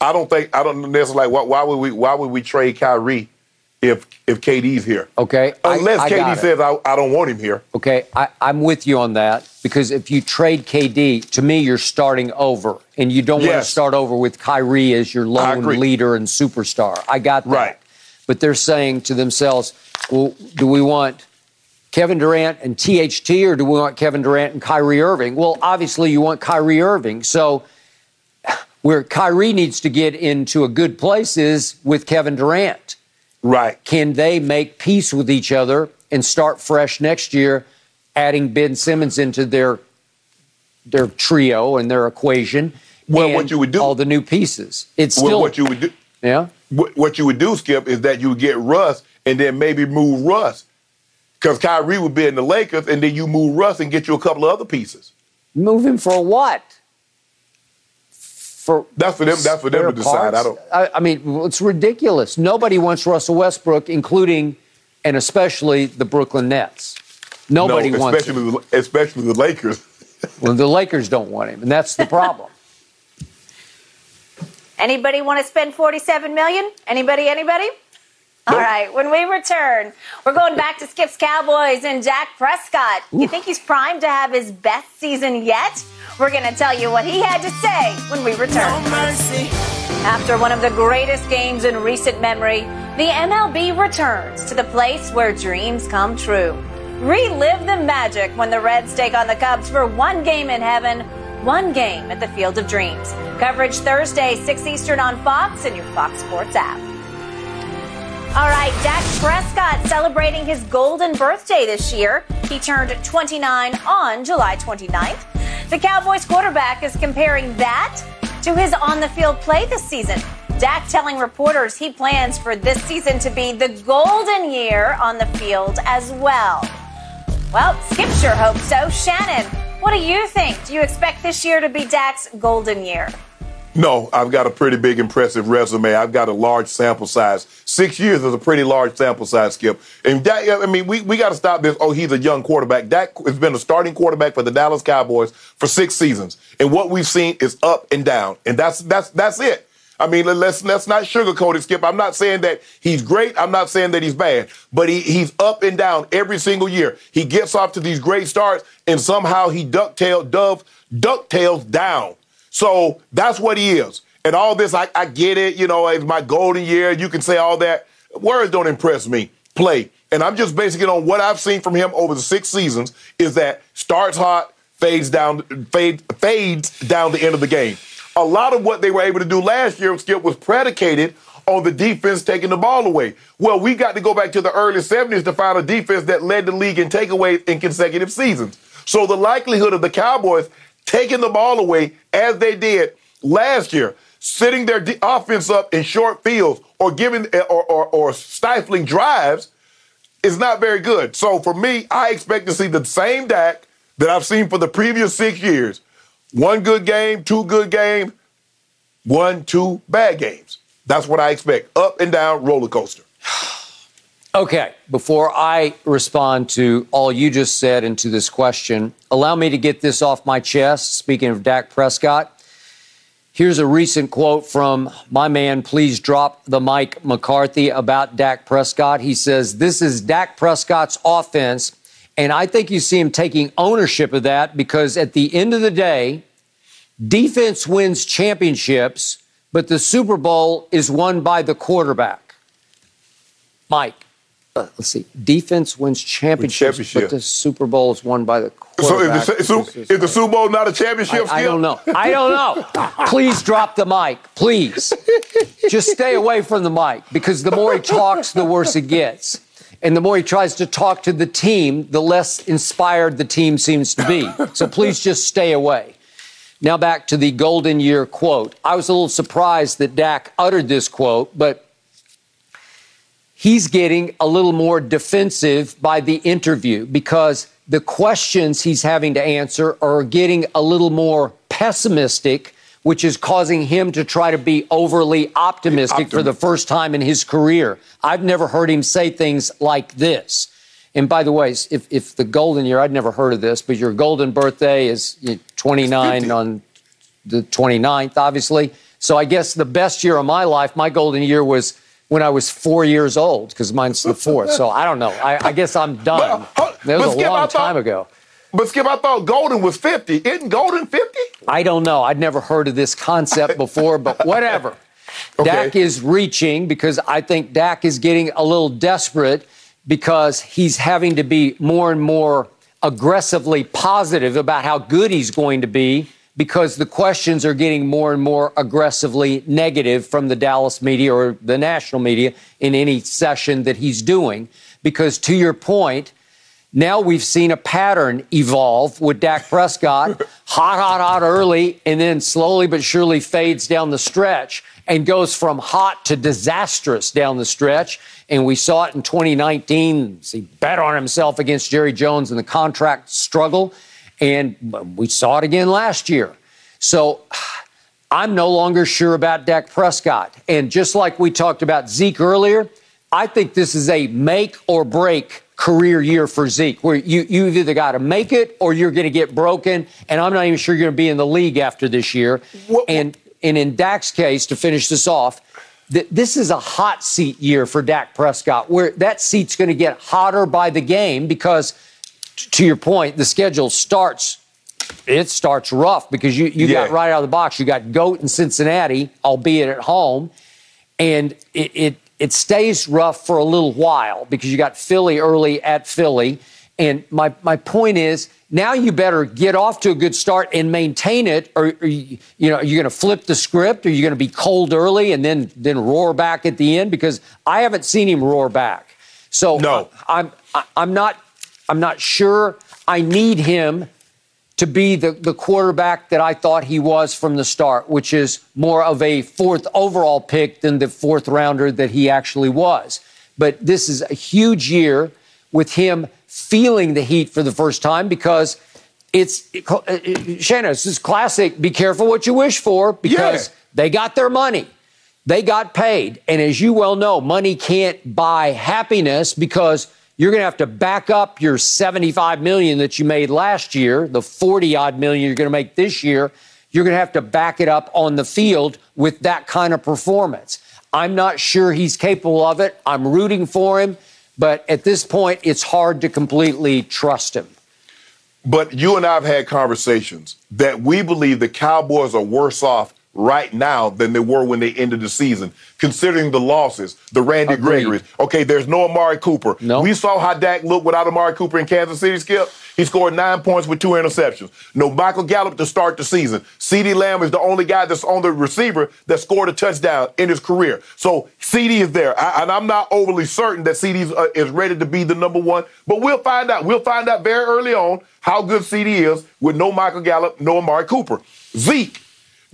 I don't think I don't necessarily like why, why would we why would we trade Kyrie if if KD's here? Okay, Unless I KD says I, I don't want him here. Okay, I, I'm with you on that because if you trade KD, to me, you're starting over, and you don't want to start over with Kyrie as your lone leader and superstar. I got that. Right. But they're saying to themselves, well, do we want Kevin Durant and THT, or do we want Kevin Durant and Kyrie Irving? Well, obviously, you want Kyrie Irving. So where Kyrie needs to get into a good place is with Kevin Durant Right. can they make peace with each other and start fresh next year, adding Ben Simmons into their their trio and their equation? Well, what you would do- all the new pieces. It's Well, still what you would do yeah. what, what you would do, Skip, is that you would get Russ and then maybe move Russ. Because Kyrie would be in the Lakers, and then you move Russ and get you a couple of other pieces. Move him for what? For That's for them. That's for them to decide. I don't. I, I mean, it's ridiculous. Nobody wants Russell Westbrook, including and especially the Brooklyn Nets. Nobody no, wants. especially the, especially the Lakers. Well, the Lakers don't want him, and that's the problem. Anybody want to spend 47 million? Anybody, anybody? All right, when we return, we're going back to Skip's Cowboys and Dak Prescott. You think he's primed to have his best season yet? We're going to tell you what he had to say when we return. After one of the greatest games in recent memory, the MLB returns to the place where dreams come true. Relive the magic when the Reds take on the Cubs for one game in heaven, one game at the Field of Dreams. Coverage Thursday, 6 Eastern on Fox and your Fox Sports app. All right, Dak Prescott celebrating his golden birthday this year. He turned 29 on July 29th. The Cowboys quarterback is comparing that to his on the field play this season. Dak telling reporters he plans for this season to be the golden year on the field as well. Well, Skip sure hopes so. Shannon, what do you think? Do you expect this year to be Dak's golden year? No, I've got a pretty big, impressive resume. I've got a large sample size. Six years is a pretty large sample size, Skip. And Dak, I mean, we, we got to stop this. Oh, he's a young quarterback. Dak has been a starting quarterback for the Dallas Cowboys for six seasons, and what we've seen is up and down, and that's that's that's it. I mean, let's let's not sugarcoat it, Skip. I'm not saying that he's great. I'm not saying that he's bad, but he, he's up and down every single year. He gets off to these great starts, and somehow he ducktail dove ducktails down. So that's what he is. And all this, I, I get it. You know, it's my golden year. You can say all that. Words don't impress me. Play. And I'm just basing it on what I've seen from him over the six seasons is that starts hot, fades down, fade, fades down the end of the game. A lot of what they were able to do last year, Skip, was predicated on the defense taking the ball away. Well, we got to go back to the early 70s to find a defense that led the league in takeaways in consecutive seasons. So the likelihood of the Cowboys taking the ball away as they did last year, sitting their offense up in short fields or giving eh, or, or, or stifling drives is not very good. So for me, I expect to see the same Dak that I've seen for the previous six years. One good game, two good games, one, two bad games. That's what I expect. Up and down roller coaster. Okay, before I respond to all you just said and to this question, allow me to get this off my chest. Speaking of Dak Prescott, here's a recent quote from my man, please drop the mic, McCarthy, about Dak Prescott. He says, This is Dak Prescott's offense. And I think you see him taking ownership of that because at the end of the day, defense wins championships, but the Super Bowl is won by the quarterback. Mike uh, let's see, defense wins championships, championship. but the Super Bowl is won by the quarterback. So is the, is, is the Super Bowl not a championship? I, I don't know. I don't know. Please drop the mic, please. Just stay away from the mic because the more he talks, the worse it gets. And the more he tries to talk to the team, the less inspired the team seems to be. So please just stay away. Now back to the golden year quote. I was a little surprised that Dak uttered this quote, but he's getting a little more defensive by the interview because the questions he's having to answer are getting a little more pessimistic, which is causing him to try to be overly optimistic for the first time in his career. I've never heard him say things like this. And by the way, if, if the golden year, I'd never heard of this, but your golden birthday is 29 on the 29th, obviously. So I guess the best year of my life, my golden year was when I was four years old because mine's the fourth. So I don't know. I, I guess I'm done. But, that was a Skip, long thought, time ago. But Skip, I thought Golden was 50. Isn't Golden 50? I don't know. I'd never heard of this concept before, but whatever. okay. Dak is reaching because I think Dak is getting a little desperate because he's having to be more and more aggressively positive about how good he's going to be because the questions are getting more and more aggressively negative from the Dallas media or the national media in any session that he's doing. Because to your point, now we've seen a pattern evolve with Dak Prescott, hot, hot, hot early, and then slowly but surely fades down the stretch and goes from hot to disastrous down the stretch. And we saw it in 2019. He bet on himself against Jerry Jones in the contract struggle. And we saw it again last year. So I'm no longer sure about Dak Prescott. And just like we talked about Zeke earlier, I think this is a make or break career year for Zeke, where you, you've either got to make it or you're going to get broken. And I'm not even sure you're going to be in the league after this year. What, and, and in Dak's case, to finish this off, th- this is a hot seat year for Dak Prescott, where that seat's going to get hotter by the game because – to your point, the schedule starts. It starts rough because you, you yeah. got right out of the box. You got Goat in Cincinnati, albeit at home, and it, it it stays rough for a little while because you got Philly early at Philly. And my, my point is now you better get off to a good start and maintain it, or, or you, you know, you're going to flip the script, or you're going to be cold early and then then roar back at the end because I haven't seen him roar back. So no. I, I'm I'm not I'm not sure I need him to be the, the quarterback that I thought he was from the start, which is more of a fourth overall pick than the fourth rounder that he actually was. But this is a huge year with him feeling the heat for the first time because it's it, uh, Shannon, this is classic. Be careful what you wish for because yeah. they got their money. They got paid. And as you well know, money can't buy happiness because you're going to have to back up your 75 million that you made last year, the 40 odd million you're going to make this year. You're going to have to back it up on the field with that kind of performance. I'm not sure he's capable of it. I'm rooting for him, but at this point, it's hard to completely trust him. But you and I have had conversations that we believe the Cowboys are worse off right now than they were when they ended the season, considering the losses, the Randy Agreed. Gregory's. Okay, there's no Amari Cooper. No. We saw how Dak looked without Amari Cooper in Kansas City, Skip. He scored nine points with two interceptions. No Michael Gallup to start the season. CeeDee Lamb is the only guy that's on the receiver that scored a touchdown in his career. So CeeDee is there. I, and I'm not overly certain that CeeDee uh, is ready to be the number one, but we'll find out. We'll find out very early on how good CeeDee is with no Michael Gallup, no Amari Cooper. Zeke,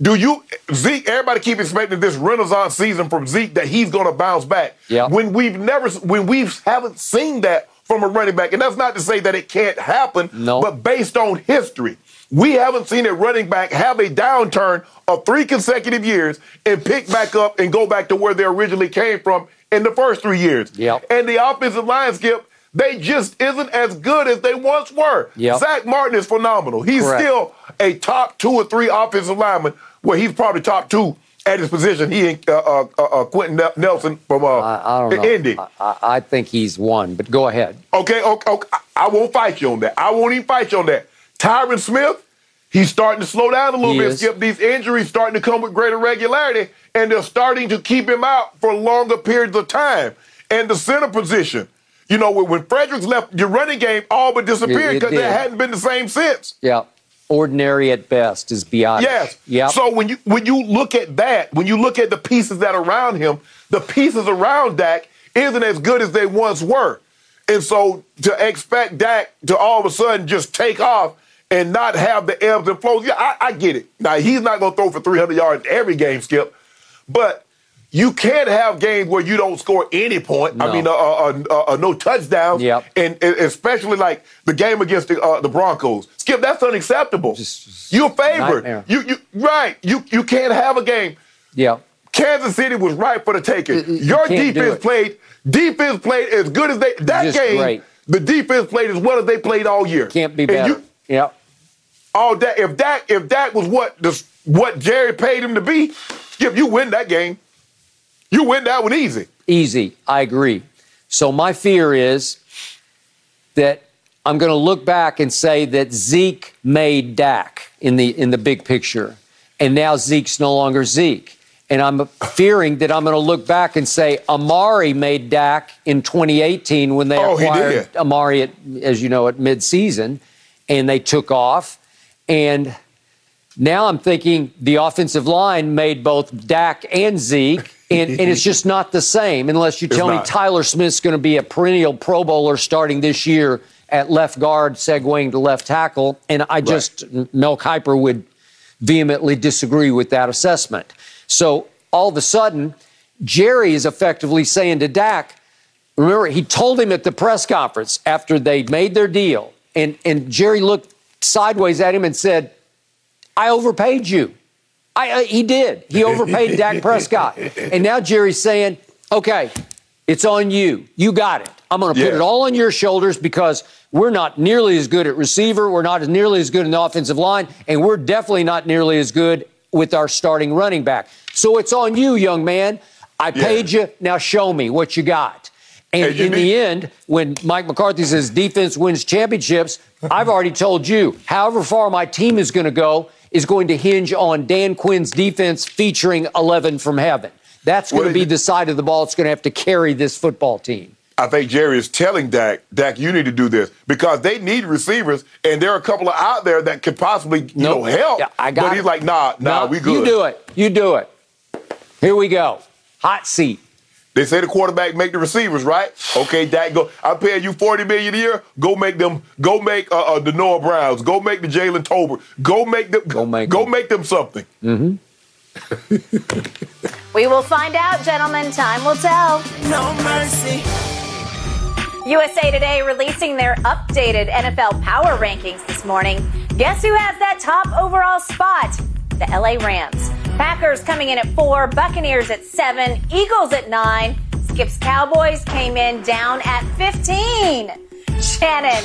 do you Zeke? Everybody keep expecting this renaissance season from Zeke that he's going to bounce back. Yeah. When we've never, when we haven't seen that from a running back, and that's not to say that it can't happen. No. But based on history, we haven't seen a running back have a downturn of three consecutive years and pick back up and go back to where they originally came from in the first three years. Yep. And the offensive line, Skip, they just isn't as good as they once were. Yep. Zack Martin is phenomenal. He's Correct. still a top two or three offensive lineman. Well, he's probably top two at his position. He and uh, uh, uh, uh, Quenton Nelson from uh, I, I don't know. Indy. I, I think he's one, but go ahead. Okay, okay, okay. I- won't fight you on that. I won't even fight you on that. Tyron Smith, he's starting to slow down a little He bit. is. Skip these injuries starting to come with greater regularity, and they're starting to keep him out for longer periods of time. And the center position, you know, when, when Fredericks left, your running game all but disappeared It- it because it, hadn't been the same since. Yeah. Ordinary at best is beyond. Yes. Yeah. So when you when you look at that, when you look at the pieces that are around him, the pieces around Dak isn't as good as they once were. And so to expect Dak to all of a sudden just take off and not have the ebbs and flows, yeah, I, I get it. Now he's not going to throw for 300 yards every game, Skip, but you can't have games where you don't score any point. I mean, uh, uh, uh, uh, no touchdowns. Yep. And, and especially like the game against the, uh, the Broncos. Skip, that's unacceptable. Just- You're favored. nightmare. You, you, right. You, you can't have a game. yeah. Kansas City was right for the taking. You Your defense played. Defense played as good as they. That Just game, great. the defense played as well as they played all year. Can't be better. you- yeah. all that. If that if that was what the what Jerry paid him to be, Skip, you win that game. You win that one easy. Easy. I agree. So my fear is that I'm going to look back and say that Zeke made Dak in the in the big picture, and now Zeke's no longer Zeke. And I'm fearing that I'm going to look back and say Amari made Dak in 2018 when they Oh, acquired. Amari, at, as you know, at midseason, and they took off. And now I'm thinking the offensive line made both Dak and Zeke, and, and it's just not the same unless you tell me. Tyler Smith's going to be a perennial Pro Bowler starting this year at left guard, segueing to left tackle. And I just, Mel Kiper would vehemently disagree with that assessment. So all of a sudden, Jerry is effectively saying to Dak, remember, he told him at the press conference after they made their deal, and, and Jerry looked sideways at him and said, I overpaid you. I, I, he did. He overpaid Dak Prescott. And now Jerry's saying, okay, it's on you. You got it. I'm going to put Yeah. it all on your shoulders because we're not nearly as good at receiver. We're not as nearly as good in the offensive line. And we're definitely not nearly as good with our starting running back. So it's on you, young man. I Yeah. paid you. Now show me what you got. And you in the end, when Mike McCarthy says defense wins championships, I've already told you, however far my team is going to go is going to hinge on Dan Quinn's defense featuring 11 from heaven. That's going Well, to be the side of the ball that's going to have to carry this football team. I think Jerry is telling Dak, Dak, you need to do this because they need receivers, and there are a couple of out there that could possibly, you Nope. know, help. Yeah, I got but it. he's like, nah, nah, No, we good. You do it. You do it. Here we go. Hot seat. They say the quarterback make the receivers, right? Okay, Dak, go. I'm paying you forty million a year. Go make them. Go make uh, uh, the Noah Browns. Go make the Jalen Tolbert. Go make them. Go make Go them. make them something. Mm-hmm. we will find out, gentlemen. Time will tell. No mercy. USA Today releasing their updated NFL power rankings this morning. Guess who has that top overall spot? The LA Rams. Packers coming in at four, Buccaneers at seven, Eagles at nine. Skip's Cowboys came in down at 15. Shannon,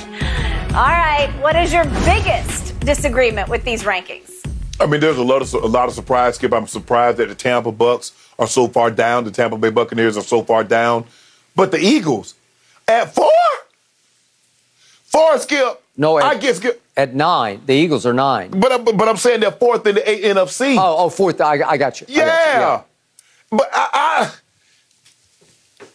all right, what is your biggest disagreement with these rankings? I mean, there's a lot of a lot of surprise. Skip, I'm surprised that the Tampa Bucks are so far down. The Tampa Bay Buccaneers are so far down, but the Eagles at four, Four, Skip. No, I at- get Skip. At nine, the Eagles are nine. But, I- but I'm saying they're fourth in the NFC. Oh, oh, fourth. I, I got you. I got you, Yeah. But I,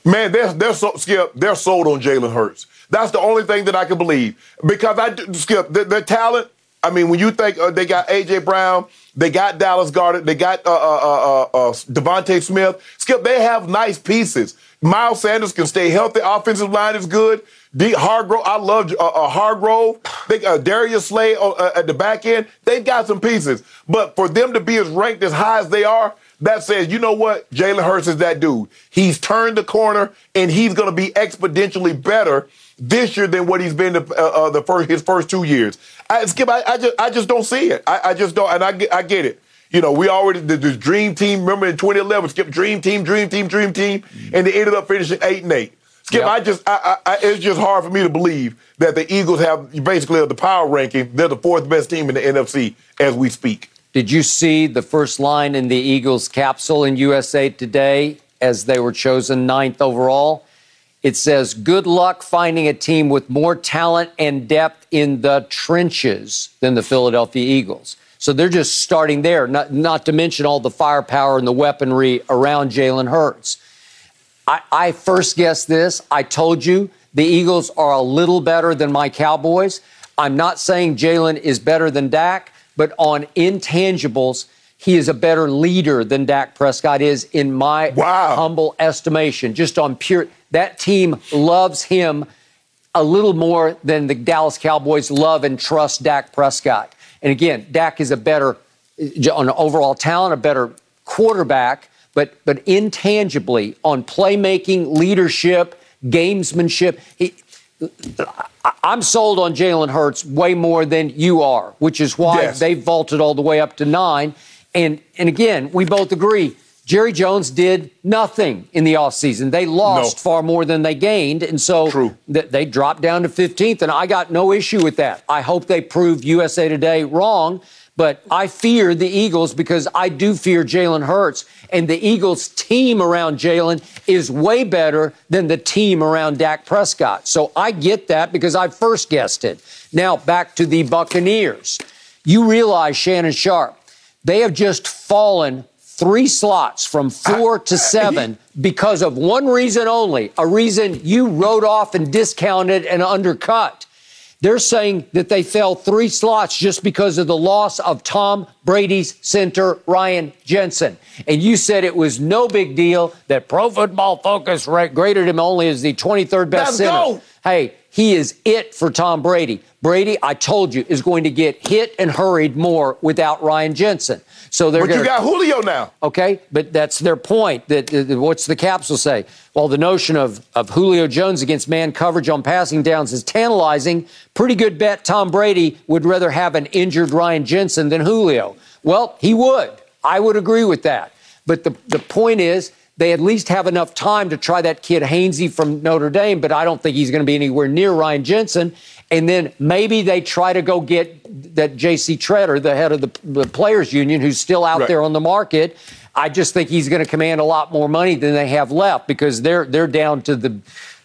I man, they're they're so Skip, they're sold on Jalen Hurts. That's the only thing that I can believe. Because I Skip, their, their talent, I mean, when you think uh, they got AJ Brown, they got Dallas Goedert, they got uh, uh, uh, uh, uh, DeVonta Smith. Skip, they have nice pieces. Miles Sanders can stay healthy. Offensive line is good. D. Hargrave, I love uh, Hargrave. They uh, Darius Slay uh, at the back end. They've got some pieces, but for them to be as ranked as high as they are, that says, you know what? Jalen Hurts is that dude. He's turned the corner, and he's going to be exponentially better this year than what he's been the, uh, uh, the first his first two years. I, Skip, I, I just I just don't see it. I, I just don't, and I get I get it. You know, we already did this dream team. Remember in 2011, Skip dream team, dream team, dream team, and they ended up finishing eight and eight. Skip, Yep. I just I, I, it's just hard for me to believe that the Eagles have basically the power ranking. They're the fourth best team in the NFC as we speak. Did you see the first line in the Eagles capsule in USA Today as they were chosen ninth overall? It says, Good luck finding a team with more talent and depth in the trenches than the Philadelphia Eagles. So they're just starting there, not, not to mention all the firepower and the weaponry around Jalen Hurts. I, I first guessed this. I told you the Eagles are a little better than my Cowboys. I'm not saying Jalen is better than Dak, but on intangibles, he is a better leader than Dak Prescott is, in my Wow. humble estimation. Just on pure, that team loves him a little more than the Dallas Cowboys love and trust Dak Prescott. And again, Dak is a better, on overall talent, a better quarterback, but but intangibly on playmaking, leadership, gamesmanship, he, I- I'm sold on Jalen Hurts way more than you are, which is why Yes. they vaulted all the way up to nine. And and again, we both agree. Jerry Jones did nothing in the offseason. They lost No. far more than they gained. And so th- they dropped down to 15th. And I got no issue with that. I hope they prove USA Today wrong. But I fear the Eagles because I do fear Jalen Hurts. And the Eagles' team around Jalen is way better than the team around Dak Prescott. So I get that because I first guessed it. Now back to the Buccaneers. You realize, Shannon Sharpe, they have just fallen three slots from four to seven because of one reason only, a reason you wrote off and discounted and undercut. They're saying that they fell three slots just because of the loss of Tom Brady's center, Ryan Jensen. And you said it was no big deal that Pro Football Focus graded him only as the 23rd best Let's center. go. Hey, he is it for Tom Brady. Brady, I told you, is going to get hit and hurried more without Ryan Jensen. So they're But going you got Julio now. Okay, but that's their point. That, that- what's the capsule say? Well, the notion of of Julio Jones against man coverage on passing downs is tantalizing. Pretty good bet. Tom Brady would rather have an injured Ryan Jensen than Julio. Well, he would. I would agree with that. But the the point is. They at least have enough time to try that kid Hainsey from Notre Dame, but I don't think he's going to be anywhere near Ryan Jensen. And then maybe they try to go get that J.C. Tretter, the head of the, the Players Union, who's still out Right. there on the market. I just think he's going to command a lot more money than they have left because they're they're down to the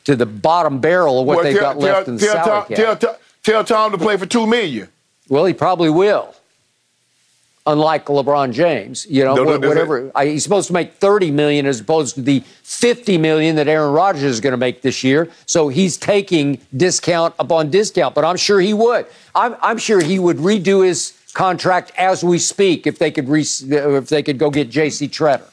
to the bottom barrel of what Well, they've tell, got left in the tell, salary Tom, cap. tell, tell, tell Tom to play for two million. Well, he probably will. Unlike LeBron James, you know, No, no, wha- no, whatever. I, he's supposed to make 30 million as opposed to the 50 million that Aaron Rodgers is going to make this year. So he's taking discount upon discount, but I'm sure he would. I'm, I'm sure he would redo his contract as we speak if they could re- if they could go get J.C. Tretter.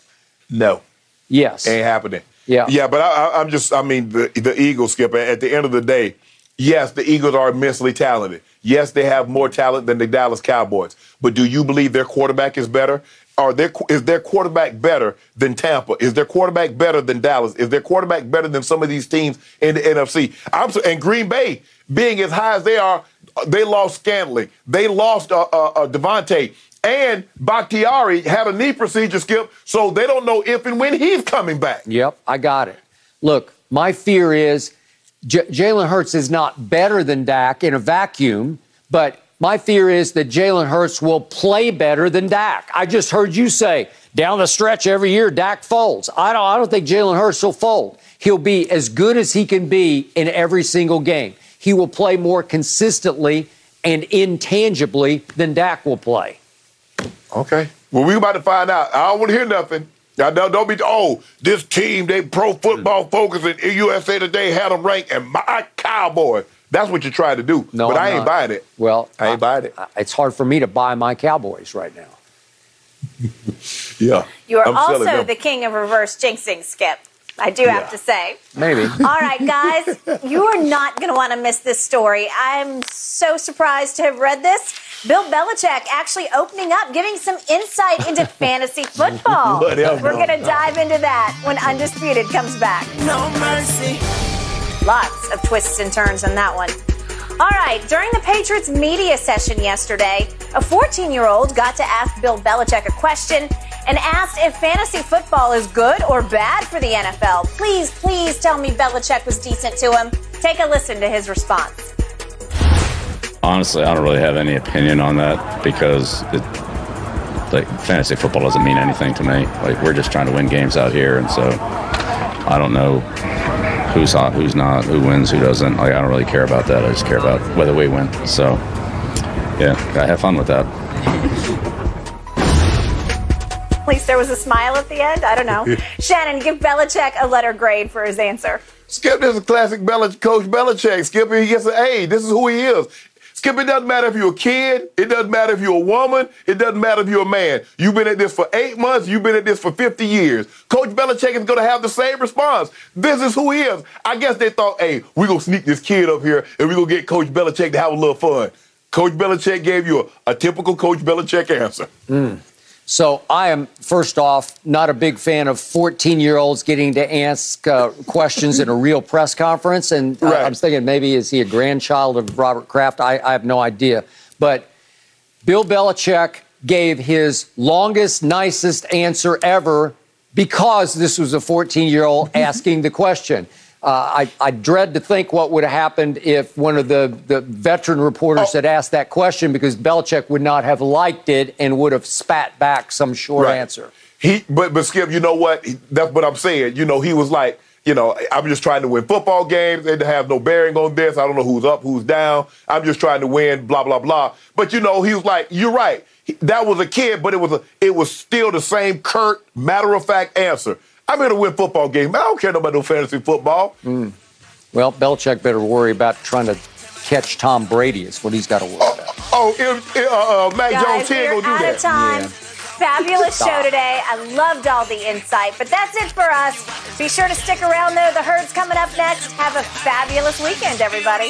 No. Yes. Ain't happening. Yeah. Yeah, but I, I, I'm just, I mean, the, the Eagles, Skip, at the end of the day, yes, the Eagles are immensely talented. Yes, they have more talent than the Dallas Cowboys. But do you believe their quarterback is better? Are their, is their quarterback better than Tampa? Is their quarterback better than Dallas? Is their quarterback better than some of these teams in the NFC? I'm so, and Green Bay, being as high as they are, they lost Scantling. They lost uh, uh, uh, Davante. And Bakhtiari had a knee procedure, Skip, so they don't know if and when he's coming back. Yep, I got it. Look, my fear is J- Jalen Hurts is not better than Dak in a vacuum, but my fear is that Jalen Hurts will play better than Dak. I just heard you say down the stretch every year Dak folds. I don't. I don't think Jalen Hurts will fold. He'll be as good as he can be in every single game. he will play more consistently and intangibly than Dak will play. Okay. Well, we about to find out. I don't want to hear nothing. Now, don't, don't be, oh, this team, they pro football mm. focus and USA Today had them ranked, and my Cowboys. That's what you're trying to do. No, but I'm I ain't not. buying it. Well, I ain't buying it. I- it's hard for me to buy my Cowboys right now. Yeah. You are I'm also the king of reverse jinxing, Skip. I do have to say. Maybe. All right, guys, you are not going to want to miss this story. I'm so surprised to have read this. Bill Belichick actually opening up, giving some insight into fantasy football. Whatever. We're going to dive into that when Undisputed comes back. No mercy. Lots of twists and turns on that one. All right, during the Patriots media session yesterday, a 14 year old got to ask Bill Belichick a question and asked if fantasy football is good or bad for the NFL. Please, please tell me Belichick was decent to him. Take a listen to his response. Honestly, I don't really have any opinion on that because it, like fantasy football doesn't mean anything to me. Like we're just trying to win games out here, and so I don't know who's hot, who's not, who wins, who doesn't. Like I don't really care about that. I just care about whether we win. So yeah, gotta have fun with that. At least there was a smile at the end. I don't know. Shannon, give Belichick a letter grade for his answer. Skip, this is classic Belich- Coach Belichick. Skip, he gets an A. This is who he is. Skip, it doesn't matter if you're a kid. It doesn't matter if you're a woman. It doesn't matter if you're a man. You've been at this for eight months. You've been at this for 50 years. Coach Belichick is going to have the same response. This is who he is. I guess they thought, hey, we're going to sneak this kid up here and we're going to get Coach Belichick to have a little fun. Coach Belichick gave you a, a typical Coach Belichick answer. Mm. So I am, first off, not a big fan of 14 year olds getting to ask uh, questions in a real press conference. And Right. I'm thinking maybe is he a grandchild of Robert Kraft? I, I have no idea. But Bill Belichick gave his longest, nicest answer ever because this was a 14 year old asking the question. Uh, I, I dread to think what would have happened if one of the, the veteran reporters Oh. had asked that question because Belichick would not have liked it and would have spat back some short Right. answer. He, but but Skip, you know what? That's what I'm saying. You know, he was like, you know, I'm just trying to win football games. They have no bearing on this. I don't know who's up, who's down. I'm just trying to win. Blah blah blah. But you know, he was like, you're right. That was a kid, but it was a, it was still the same curt, matter of fact answer. I'm here to win football game. I don't care about no fantasy football. Well, Belichick better worry about trying to catch Tom Brady. Is what he's got to worry about. Oh, if, if, uh, uh, Mac Guys, Jones, he ain't we're gonna do out that. of time. Yeah. Fabulous show today. I loved all the insight, but that's it for us. Be sure to stick around though. The herd's coming up next. Have a fabulous weekend, everybody.